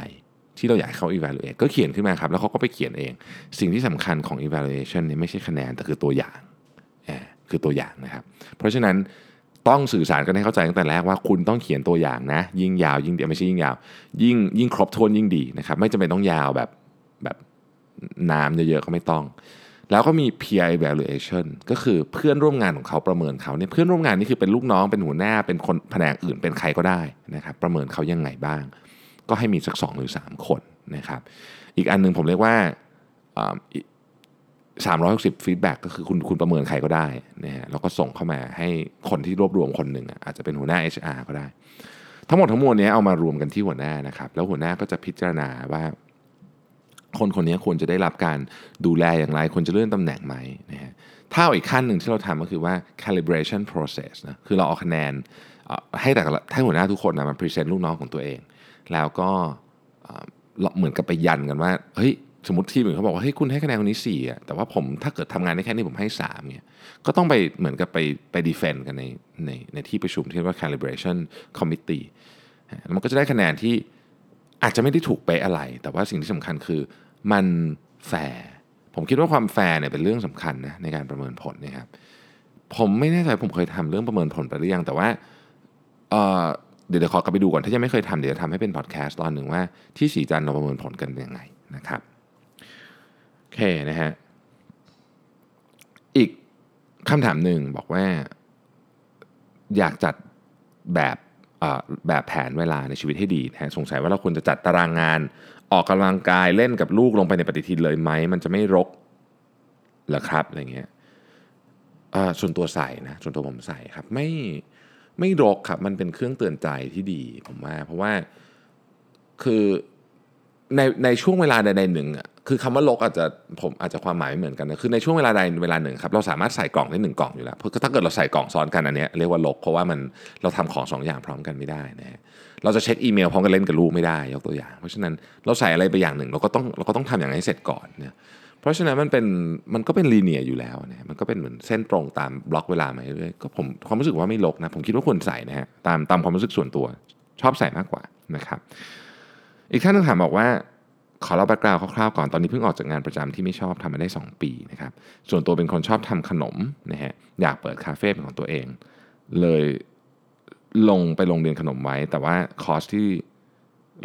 Speaker 2: ที่เราอยากให้เขา evaluate ก็เขียนขึ้นมาครับ แล้วเขาก็ไปเขียนเอง สิ่งที่สำคัญของ evaluation เนี่ยไม่ใช่คะแนน แต่คือตัวอย่างคือตัวอย่างนะครับ เพราะฉะนั้นต้องสื่อสารกันให้เข้าใจตั้งแต่แรกว่าคุณต้องเขียนตัวอย่างนะ ยิ่งยาวยิ่งเดียวไม่ใช่ยิ่งยาว ยิ่งยิ่งครบถ้วนยิ่งดีนะครับไม่จำเป็นต้องยาวแบบแบบน้ำเยอะๆก็ไม่ต้อง แล้วก็มี peer evaluation ก็คือเพื่อนร่วมงานของเขาประเมินเขาเนี่ยเพื่อนร่วมงานนี่คือเป็นลูกน้องเป็นหัวหน้าเป็นคนแผนกอื่นเป็นใครก็ได้นะครับประเมินเขายังไงบ้าง ก็ให้มีสัก 2 หรือ 3 คนนะครับ อีกอันนึงผมเรียกว่า360ฟีดแบ็กก็คือคุณคุณประเมินใครก็ได้นะฮะแล้วก็ส่งเข้ามาให้คนที่รวบรวมคนหนึ่งอาจจะเป็นหัวหน้า HR ก็ได้ ทั้งหมดทั้งมวลนี้เอามารวมกันที่หัวหน้านะครับ แล้วหัวหน้าก็จะพิจารณาว่า คนคนนี้ควรจะได้รับการดูแลอย่างไรควรจะเลื่อนตำแหน่งไหมนะฮะถ้าอีกขั้นหนึ่งที่เราทำก็คือว่า calibration process นะคือเราเอาคะแนนให้แต่ละให้หัวหน้าทุกคนนะมา present ลูกน้องของตัวเอง แล้วก็เหมือนกับไปยันกันว่าเฮ้ยสมมติทีมอื่นเขาบอกว่าเฮ้ยคุณให้คะแนนคนนี้4อะแต่ว่าผมถ้าเกิดทำงานได้แค่นี้ผมให้3เนี่ยก็ต้องไปเหมือนกับไปไป defend กันในในในที่ประชุมที่เรียกว่า calibration committee มันก็จะได้คะแนนที่อาจจะไม่ได้ถูกเป๊ะอะไร แต่ว่าสิ่งที่สำคัญคือ มันแฟร์ผมคิดว่าความแฟร์เนี่ยเป็นเรื่องสำคัญนะในการประเมินผลนะครับผมไม่แน่ใจผมเคยทำเรื่องประเมินผลไปหรือยัง แต่ว่าเเดี๋ยวเดี๋ยวขอกลับไปดูก่อนถ้ายังไม่เคยทำเดี๋ยวจะทำให้เป็นพอดแคสต์ตอนหนึ่งว่าที่สีจันเราประเมินผลกันยังไงนะครับโอเคนะฮะอีกคำถามหนึ่งบอกว่า อยากจัดแบบแบบแผนเวลาในชีวิตให้ดีนะสงสัยว่าเราควรจะจัดตารางงานออกกำลังกายเล่นกับลูกลงไปในปฏิทินเลยไหม มันจะไม่รกเหรอครับอะไรเงี้ยส่วนตัวใส่นะส่วนตัวผมใส่ครับไม่ไม่รกครับมันเป็นเครื่องเตือนใจที่ดีผมว่าเพราะว่าคือในในช่วงเวลาใดๆหนึ่งอะ คือคำว่าลกอาจจะผมอาจจะความหมายไม่เหมือนกันนะคือในช่วงเวลาใดเวลาหนึ่งครับเราสามารถใส่กล่องได้หนึ่งกล่องอยู่แล้วเพราะถ้าเกิดเราใส่กล่องซ้อนกันอันนี้เรียกว่าลกเพราะว่ามันเราทำของสองอย่างพร้อมกันไม่ได้นะฮะเราจะเช็คอีเมลพร้อมกันเล่นกับลูกไม่ได้ยกตัวอย่าง เพราะฉะนั้นเราใส่อะไรไปอย่างหนึ่ง เราก็ต้องเราก็ต้องทำอย่างนั้นให้เสร็จก่อนเนี่ยเพราะฉะนั้นมันเป็นมันก็เป็น linear อยู่แล้วนะมันก็เป็นเหมือนเส้นตรงตามบล็อกเวลามาเรื่อยก็ผมความรู้สึกว่าไม่รกนะผมคิดว่าควรใส่นะฮะตามตามความรู้สึกส่วนตัวชอบใส่มากกว่านะครับอีกท่านนึงถามบอกว่า ขอเล่า background คร่าวๆก่อนตอนนี้เพิ่งออกจากงานประจำที่ไม่ชอบทำมาได้ 2 ปีนะครับส่วนตัวเป็นคนชอบทำขนมนะฮะอยากเปิดคาเฟ่เป็นของตัวเอง เลยลงไปลงเรียนขนมไว้ แต่ว่าคอร์สที่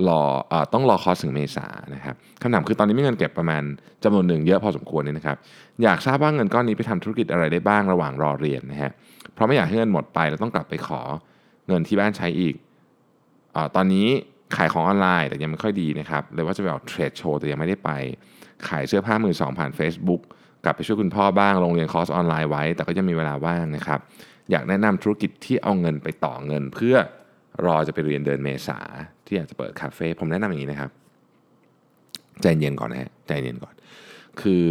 Speaker 2: รออต้องรอคอร์สถึงเมษานะครับคำถามคือตอนนี้มีเงินเก็บประมาณจำนวนหนึ่งเยอะพอสมควรเนี่ยนะครับอยากทราบว่าเงินก้อนนี้ไปทำธุรกิจอะไรได้บ้างระหว่างรอเรียนนะฮะเพราะไม่อยากให้เงินหมดไปแล้วต้องกลับไปขอเงินที่บ้านใช้อีกอตอนนี้ ขายของออนไลน์แต่ยังไม่ค่อยดีนะครับเลยว่าจะไปออกเทรดโชว์แต่ยังไม่ได้ไป ขายเสื้อผ้ามือสองผ่าน Facebook กลับไปช่วยคุณพ่อบ้างลงเรียนคอร์สออนไลน์ไว้ แต่ก็ยังมีเวลาว่างนะครับ อยากแนะนำธุรกิจที่เอาเงินไปต่อเงิน เพื่อรอจะไปเรียนเดือนเมษาที่อยากจะเปิดคาเฟ่ผมแนะนำอย่างนี้นะครับ ใจเย็นก่อนนะฮะใจเย็นก่อน คือ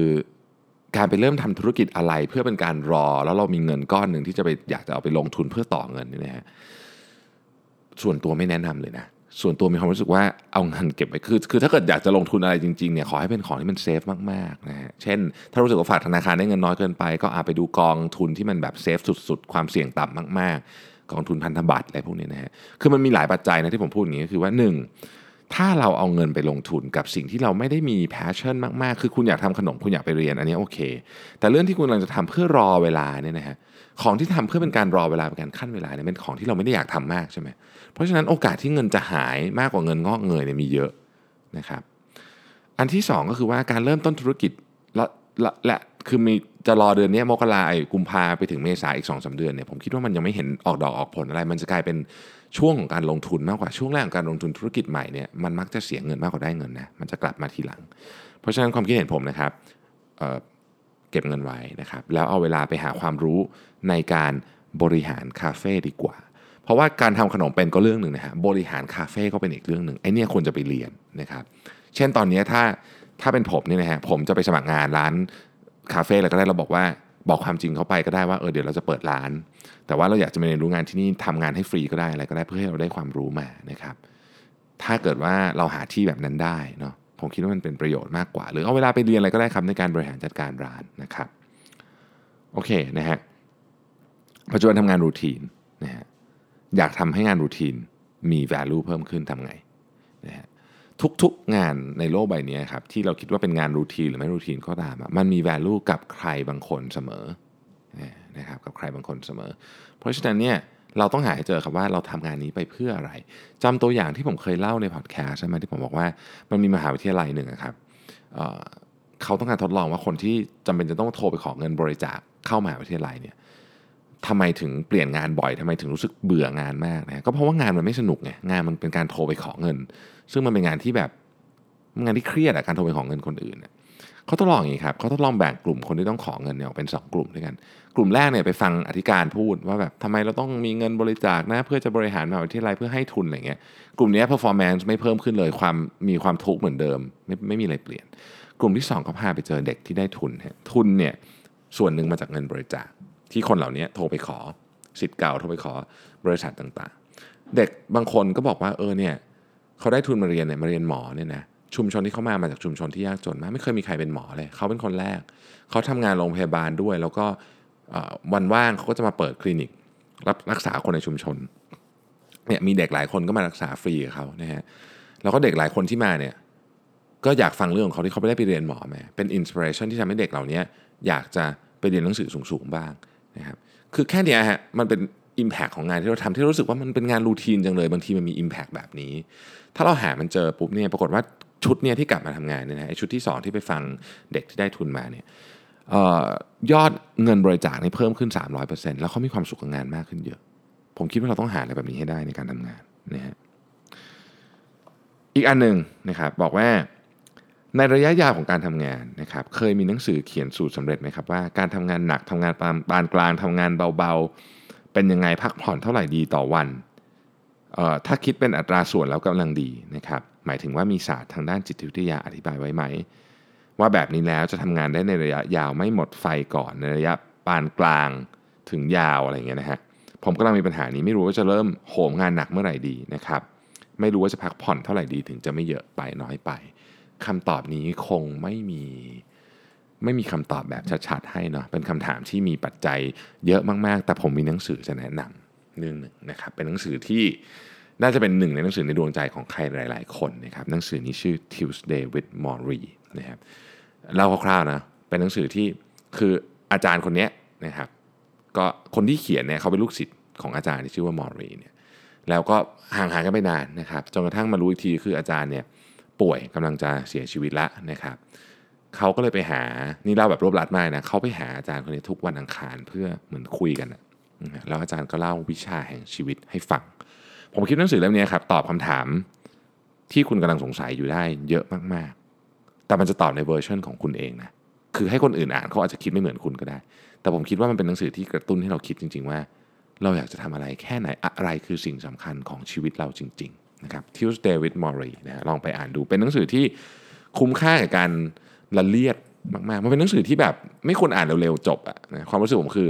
Speaker 2: การไปเริ่มทำธุรกิจอะไรเพื่อเป็นการรอ แล้วเรามีเงินก้อนหนึ่งที่จะไปอยากจะเอาไปลงทุนเพื่อต่อเงินนี่นะฮะส่วนตัวไม่แนะนำเลยนะ ส่วนตัวมีความรู้สึกว่าเอาเงินเก็บไว้คือคือถ้าเกิดอยากจะลงทุนอะไรจริงๆเนี่ยขอให้เป็นของที่มัน safe มากๆนะฮะเช่น ถ้ารู้สึกว่าฝากธนาคารได้เงินน้อยเกินไป ก็เอาไปดูกองทุนที่มันแบบ safe สุด ๆ ความเสี่ยงต่ำมากๆ กองทุนพันธบัตรอะไรพวกนี้นะฮะคือมันมีหลายปัจจัยนะที่ผมพูดอย่างนี้ก็คือว่าหนึ่งถ้าเราเอาเงินไปลงทุนกับสิ่งที่เราไม่ได้มี passion มากๆ คือคุณอยากทำขนมคุณอยากไปเรียนอันนี้โอเค แต่เรื่องที่คุณกำลังจะทำเพื่อรอเวลาเนี่ยนะฮะของที่ทำเพื่อเป็นการรอเวลาเป็นการคั่นเวลาเนี่ยเป็นของที่เราไม่ได้อยากทำมากใช่ไหม เพราะฉะนั้นโอกาสที่เงินจะหายมากกว่าเงินงอกเงยเนี่ยมีเยอะนะครับ อันที่สองก็คือว่าการเริ่มต้นธุรกิจและและและคือมีจะรอเดือนนี้มกราไอ้กุมภาไปถึงเมษาอีกสองสาเดือนเนี่ยผมคิดว่ามันยังไม่เห็นออกดอกออกผลอะไร มันจะกลายเป็นช่วงของการลงทุนมากกว่าช่วงแรกของการลงทุนธุรกิจใหม่เนี่ยมันมักจะเสียเงินมากกว่าได้เงินนะมันจะกลับมาทีหลัง เพราะฉะนั้นความคิดเห็นผมนะครับเเก็บเงินไว้นะครับแล้วเอาเวลาไปหาความรู้ในการบริหารคาเฟ่ดีกว่า เพราะว่าการทำขนมเป็นก็เรื่องหนึ่งนะฮะบริหารคาเฟ่ก็เป็นอีกเรื่องหนึ่งไอเนี่ยควรจะไปเรียนนะครับ เช่นตอนนี้ถ้าถ้าเป็นผมเนี่ยนะฮะผมจะไปสมัครงานร้านคาเฟ่อะไรก็ได้เราบอกว่าบอกความจริงเขาไปก็ได้ว่าเออเดี๋ยวเราจะเปิดร้าน แต่ว่าเราอยากจะมาเรียนรู้งานที่นี่ทำงานให้ฟรีก็ได้อะไรก็ได้เพื่อให้เราได้ความรู้มานะครับ ถ้าเกิดว่าเราหาที่แบบนั้นได้เนาะผมคิดว่ามันเป็นประโยชน์มากกว่า หรือเอาเวลาไปเรียนอะไรก็ได้ครับในการบริหารจัดการร้านนะครับโอเคนะฮะปัจจุบันทำงานรูทีนนะฮะ อยากทำให้งานรูทีนมี value เพิ่มขึ้นทำไงนะฮะทุกๆงานในโลกใบนี้ครับที่เราคิดว่าเป็นงานรูทีนหรือไม่รูทีนก็ตามมันมี value กับใครบางคนเสมอนะครับกับใครบางคนเสมอ เพราะฉะนั้นเนี่ยเราต้องหาให้เจอครับว่าเราทำงานนี้ไปเพื่ออะไรจำตัวอย่างที่ผมเคยเล่าในพอดแคสต์ใช่ไหมที่ผมบอกว่ามันมีมหาวิทยาลัยหนึ่งครับเเขาต้องการทดลองว่าคนที่จำเป็นจะต้องโทรไปขอเงินบริจาคเข้ามหาวิทยาลัยเนี่ย ทำไมถึงเปลี่ยนงานบ่อยทำไมถึงรู้สึกเบื่องานมากนะก็เพราะว่างานมันไม่สนุกไงงานมันเป็นการโทรไปขอเงิน ซึ่งมันเป็นงานที่แบบงานที่เครียดอะการโทรไปขอเงินคนอื่นอะเขาทดลองอย่างนี้ครับเขาทดลองแบ่งกลุ่มคนที่ต้องขอเงินเนี่ยออกเป็น 2 กลุ่มด้วยกัน กลุ่มแรกเนี่ยไปฟังอธิการพูดว่าแบบทำไมเราต้องมีเงินบริจาคนะเพื่อจะบริหารมหาวิทยาลัยเพื่อให้ทุนอะไรเงี้ยกลุ่มนี้ performance ไม่เพิ่มขึ้นเลยความมีความทุกข์เหมือนเดิม ไม่ไม่มีอะไรเปลี่ยน กลุ่มที่2ก็พาไปเจอเด็กที่ได้ทุนทุนเนี่ยส่วนหนึ่งมาจากเงินบริจาค ที่คนเหล่านี้โทรไปขอสิทธิ์เก่าโทรไปขอบริษัทต่างๆ เด็กบางคนก็บอกว่าเออเนี่ยเขาได้ทุนมาเรียนเนี่ยมาเรียนหมอเนี่ยนะชุมชนที่เขามามาจากชุมชนที่ยากจนมากไม่เคยมีใครเป็นหมอเลยเขาเป็นคนแรก เขาทำงานโรงพยาบาลด้วย แล้วก็วันว่างเขาก็จะมาเปิดคลินิก รับรักษาคนในชุมชนเนี่ยมีเด็กหลายคนก็มารักษาฟรีกับเขานะฮะแล้วก็เด็กหลายคนที่มาเนี่ยก็อยากฟังเรื่องของเขาที่เขาไม่ได้ไปเรียนหมอมาเป็นอินสปิเรชันที่ทำให้เด็กเหล่านี้อยากจะไปเรียนหนังสือสูงๆบ้าง นะครับคือแค่นี้ฮะมันเป็น Impact ของงานที่เราทำที่รู้สึกว่ามันเป็นงานรูทีนจังเลย บางทีมันมี Impact แบบนี้ ถ้าเราหามันเจอปุ๊บเนี่ยปรากฏว่าชุดเนี่ยที่กลับมาทำงานเนี่ยนะชุดที่ 2 ที่ไปฟังเด็กที่ได้ทุนมาเนี่ยยอดเงินบริจาคนี่เพิ่มขึ้น 300%แล้วเขามีความสุขกับงานมากขึ้นเยอะ ผมคิดว่าเราต้องหาอะไรแบบนี้ให้ได้ในการทำงานนะฮะอีกอันหนึ่งนะครับบอกว่า ในระยะยาวของการทำงานนะครับเคยมีหนังสือเขียนสูตรสำเร็จไหมครับว่าการทำงานหนักทำงานปานกลางทำงานเบาๆ เป็นยังไงพักผ่อนเท่าไหร่ดีต่อวันถ้าคิดเป็นอัตราส่วนแล้วกำลังดีนะครับหมายถึงว่ามีศาสตร์ทางด้านจิตวิทยาอธิบายไว้ไหม ว่าแบบนี้แล้วจะทำงานได้ในระยะยาวไม่หมดไฟก่อนในระยะปานกลางถึงยาวอะไรเงี้ยนะฮะผมกำลังมีปัญหานี้ไม่รู้ว่าจะเริ่มโหมงานหนักเมื่อไหร่ดีนะครับไม่รู้ว่าจะพักผ่อนเท่าไหร่ดีถึงจะไม่เยอะไปน้อยไป คำตอบนี้คงไม่มีไม่มีคำตอบแบบชัดๆให้เนาะเป็นคำถามที่มีปัจจัยเยอะมากๆ แต่ผมมีหนังสือจะแนะนำเรื่องหนึ่งนะครับ เป็นหนังสือที่น่าจะเป็นหนึ่งในหนังสือในดวงใจของใครหลาย ๆ คนนะครับหนังสือนี้ชื่อ Tuesday with Maury นะครับเล่าคร่าวๆนะเป็นหนังสือที่คืออาจารย์คนนี้นะครับก็คนที่เขียนเนี่ยเขาเป็นลูกศิษย์ของอาจารย์ที่ชื่อว่ามอรีเนี่ยแล้วก็ห่างๆกันไปนานนะครับจนกระทั่งมารู้อีกทีคืออาจารย์เนี่ย ป่วยกำลังจะเสียชีวิตละนะครับเขาก็เลยไปหานี่เล่าแบบรวบรัดมากนะเขาไปหาอาจารย์คนนี้ทุกวันอังคารเพื่อเหมือนคุยกันนะแล้วอาจารย์ก็เล่าวิชาแห่งชีวิตให้ฟัง ผมคิดหนังสือเล่มนี้ครับตอบคำถามที่คุณกำลังสงสัยอยู่ได้เยอะมากๆ แต่มันจะตอบในเวอร์ชันของคุณเองนะคือให้คนอื่นอ่านเขาอาจจะคิดไม่เหมือนคุณก็ได้ แต่ผมคิดว่ามันเป็นหนังสือที่กระตุ้นให้เราคิดจริง ๆ ว่า เราอยากจะทำอะไรแค่ไหนอะไรคือสิ่งสำคัญของชีวิตเราจริง ๆ นะครับ Tuesday with Maury นะลองไปอ่านดูเป็นหนังสือที่คุ้มค่ากับการละเลียดมากๆ มันเป็นหนังสือที่แบบไม่ควรอ่านเร็วๆจบอะนะความรู้สึกผมคือ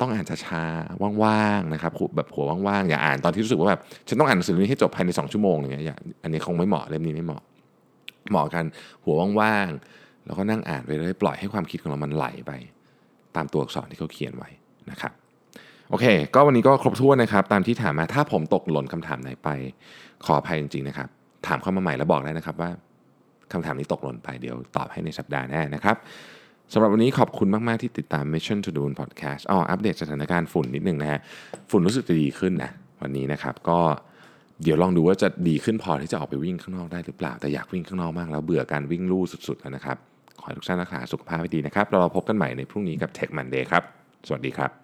Speaker 2: ต้องอ่านช้าๆว่างๆนะครับแบบหัวว่างๆอย่าอ่านตอนที่รู้สึกว่าแบบฉันต้องอ่านหนังสือนี้ให้จบภายใน 2 ชั่วโมงอย่างเงี้ยอันนี้คงไม่เหมาะเล่มนี้ไม่เหมาะ เหมาะกันหัวว่างๆแล้วก็นั่งอ่านไปเรื่อยปล่อยให้ความคิดของเรามันไหลไป ตามตัวอักษรที่เขาเขียนไว้นะครับ โอเค ก็วันนี้ก็ครบถ้วนนะครับ ตามที่ถามมาถ้าผมตกหล่นคำถามไหนไป ขออภัยจริงๆนะครับ ถามเข้ามาใหม่แล้วบอกได้นะครับว่าคำถามนี้ตกหล่นไปเดี๋ยวตอบให้ในสัปดาห์หน้านะครับสำหรับวันนี้ขอบคุณมาก ๆ ที่ติดตาม Mission to Do Podcast อ๋ออัปเดตสถานการณ์ฝุ่นนิดนึงนะฮะฝุ่นรู้สึกจะดีขึ้นนะวันนี้นะครับก็เดี๋ยวลองดูว่าจะดีขึ้นพอที่จะออกไปวิ่งข้างนอกได้หรือเปล่า แต่อยากวิ่งข้างนอกมากแล้วเบื่อการวิ่งลู่สุด ๆ แล้วนะครับ ขอให้ทุกท่านรักษาสุขภาพให้ดีนะครับเราพบกันใหม่ในพรุ่งนี้กับ Tech Monday ครับ สวัสดีครับ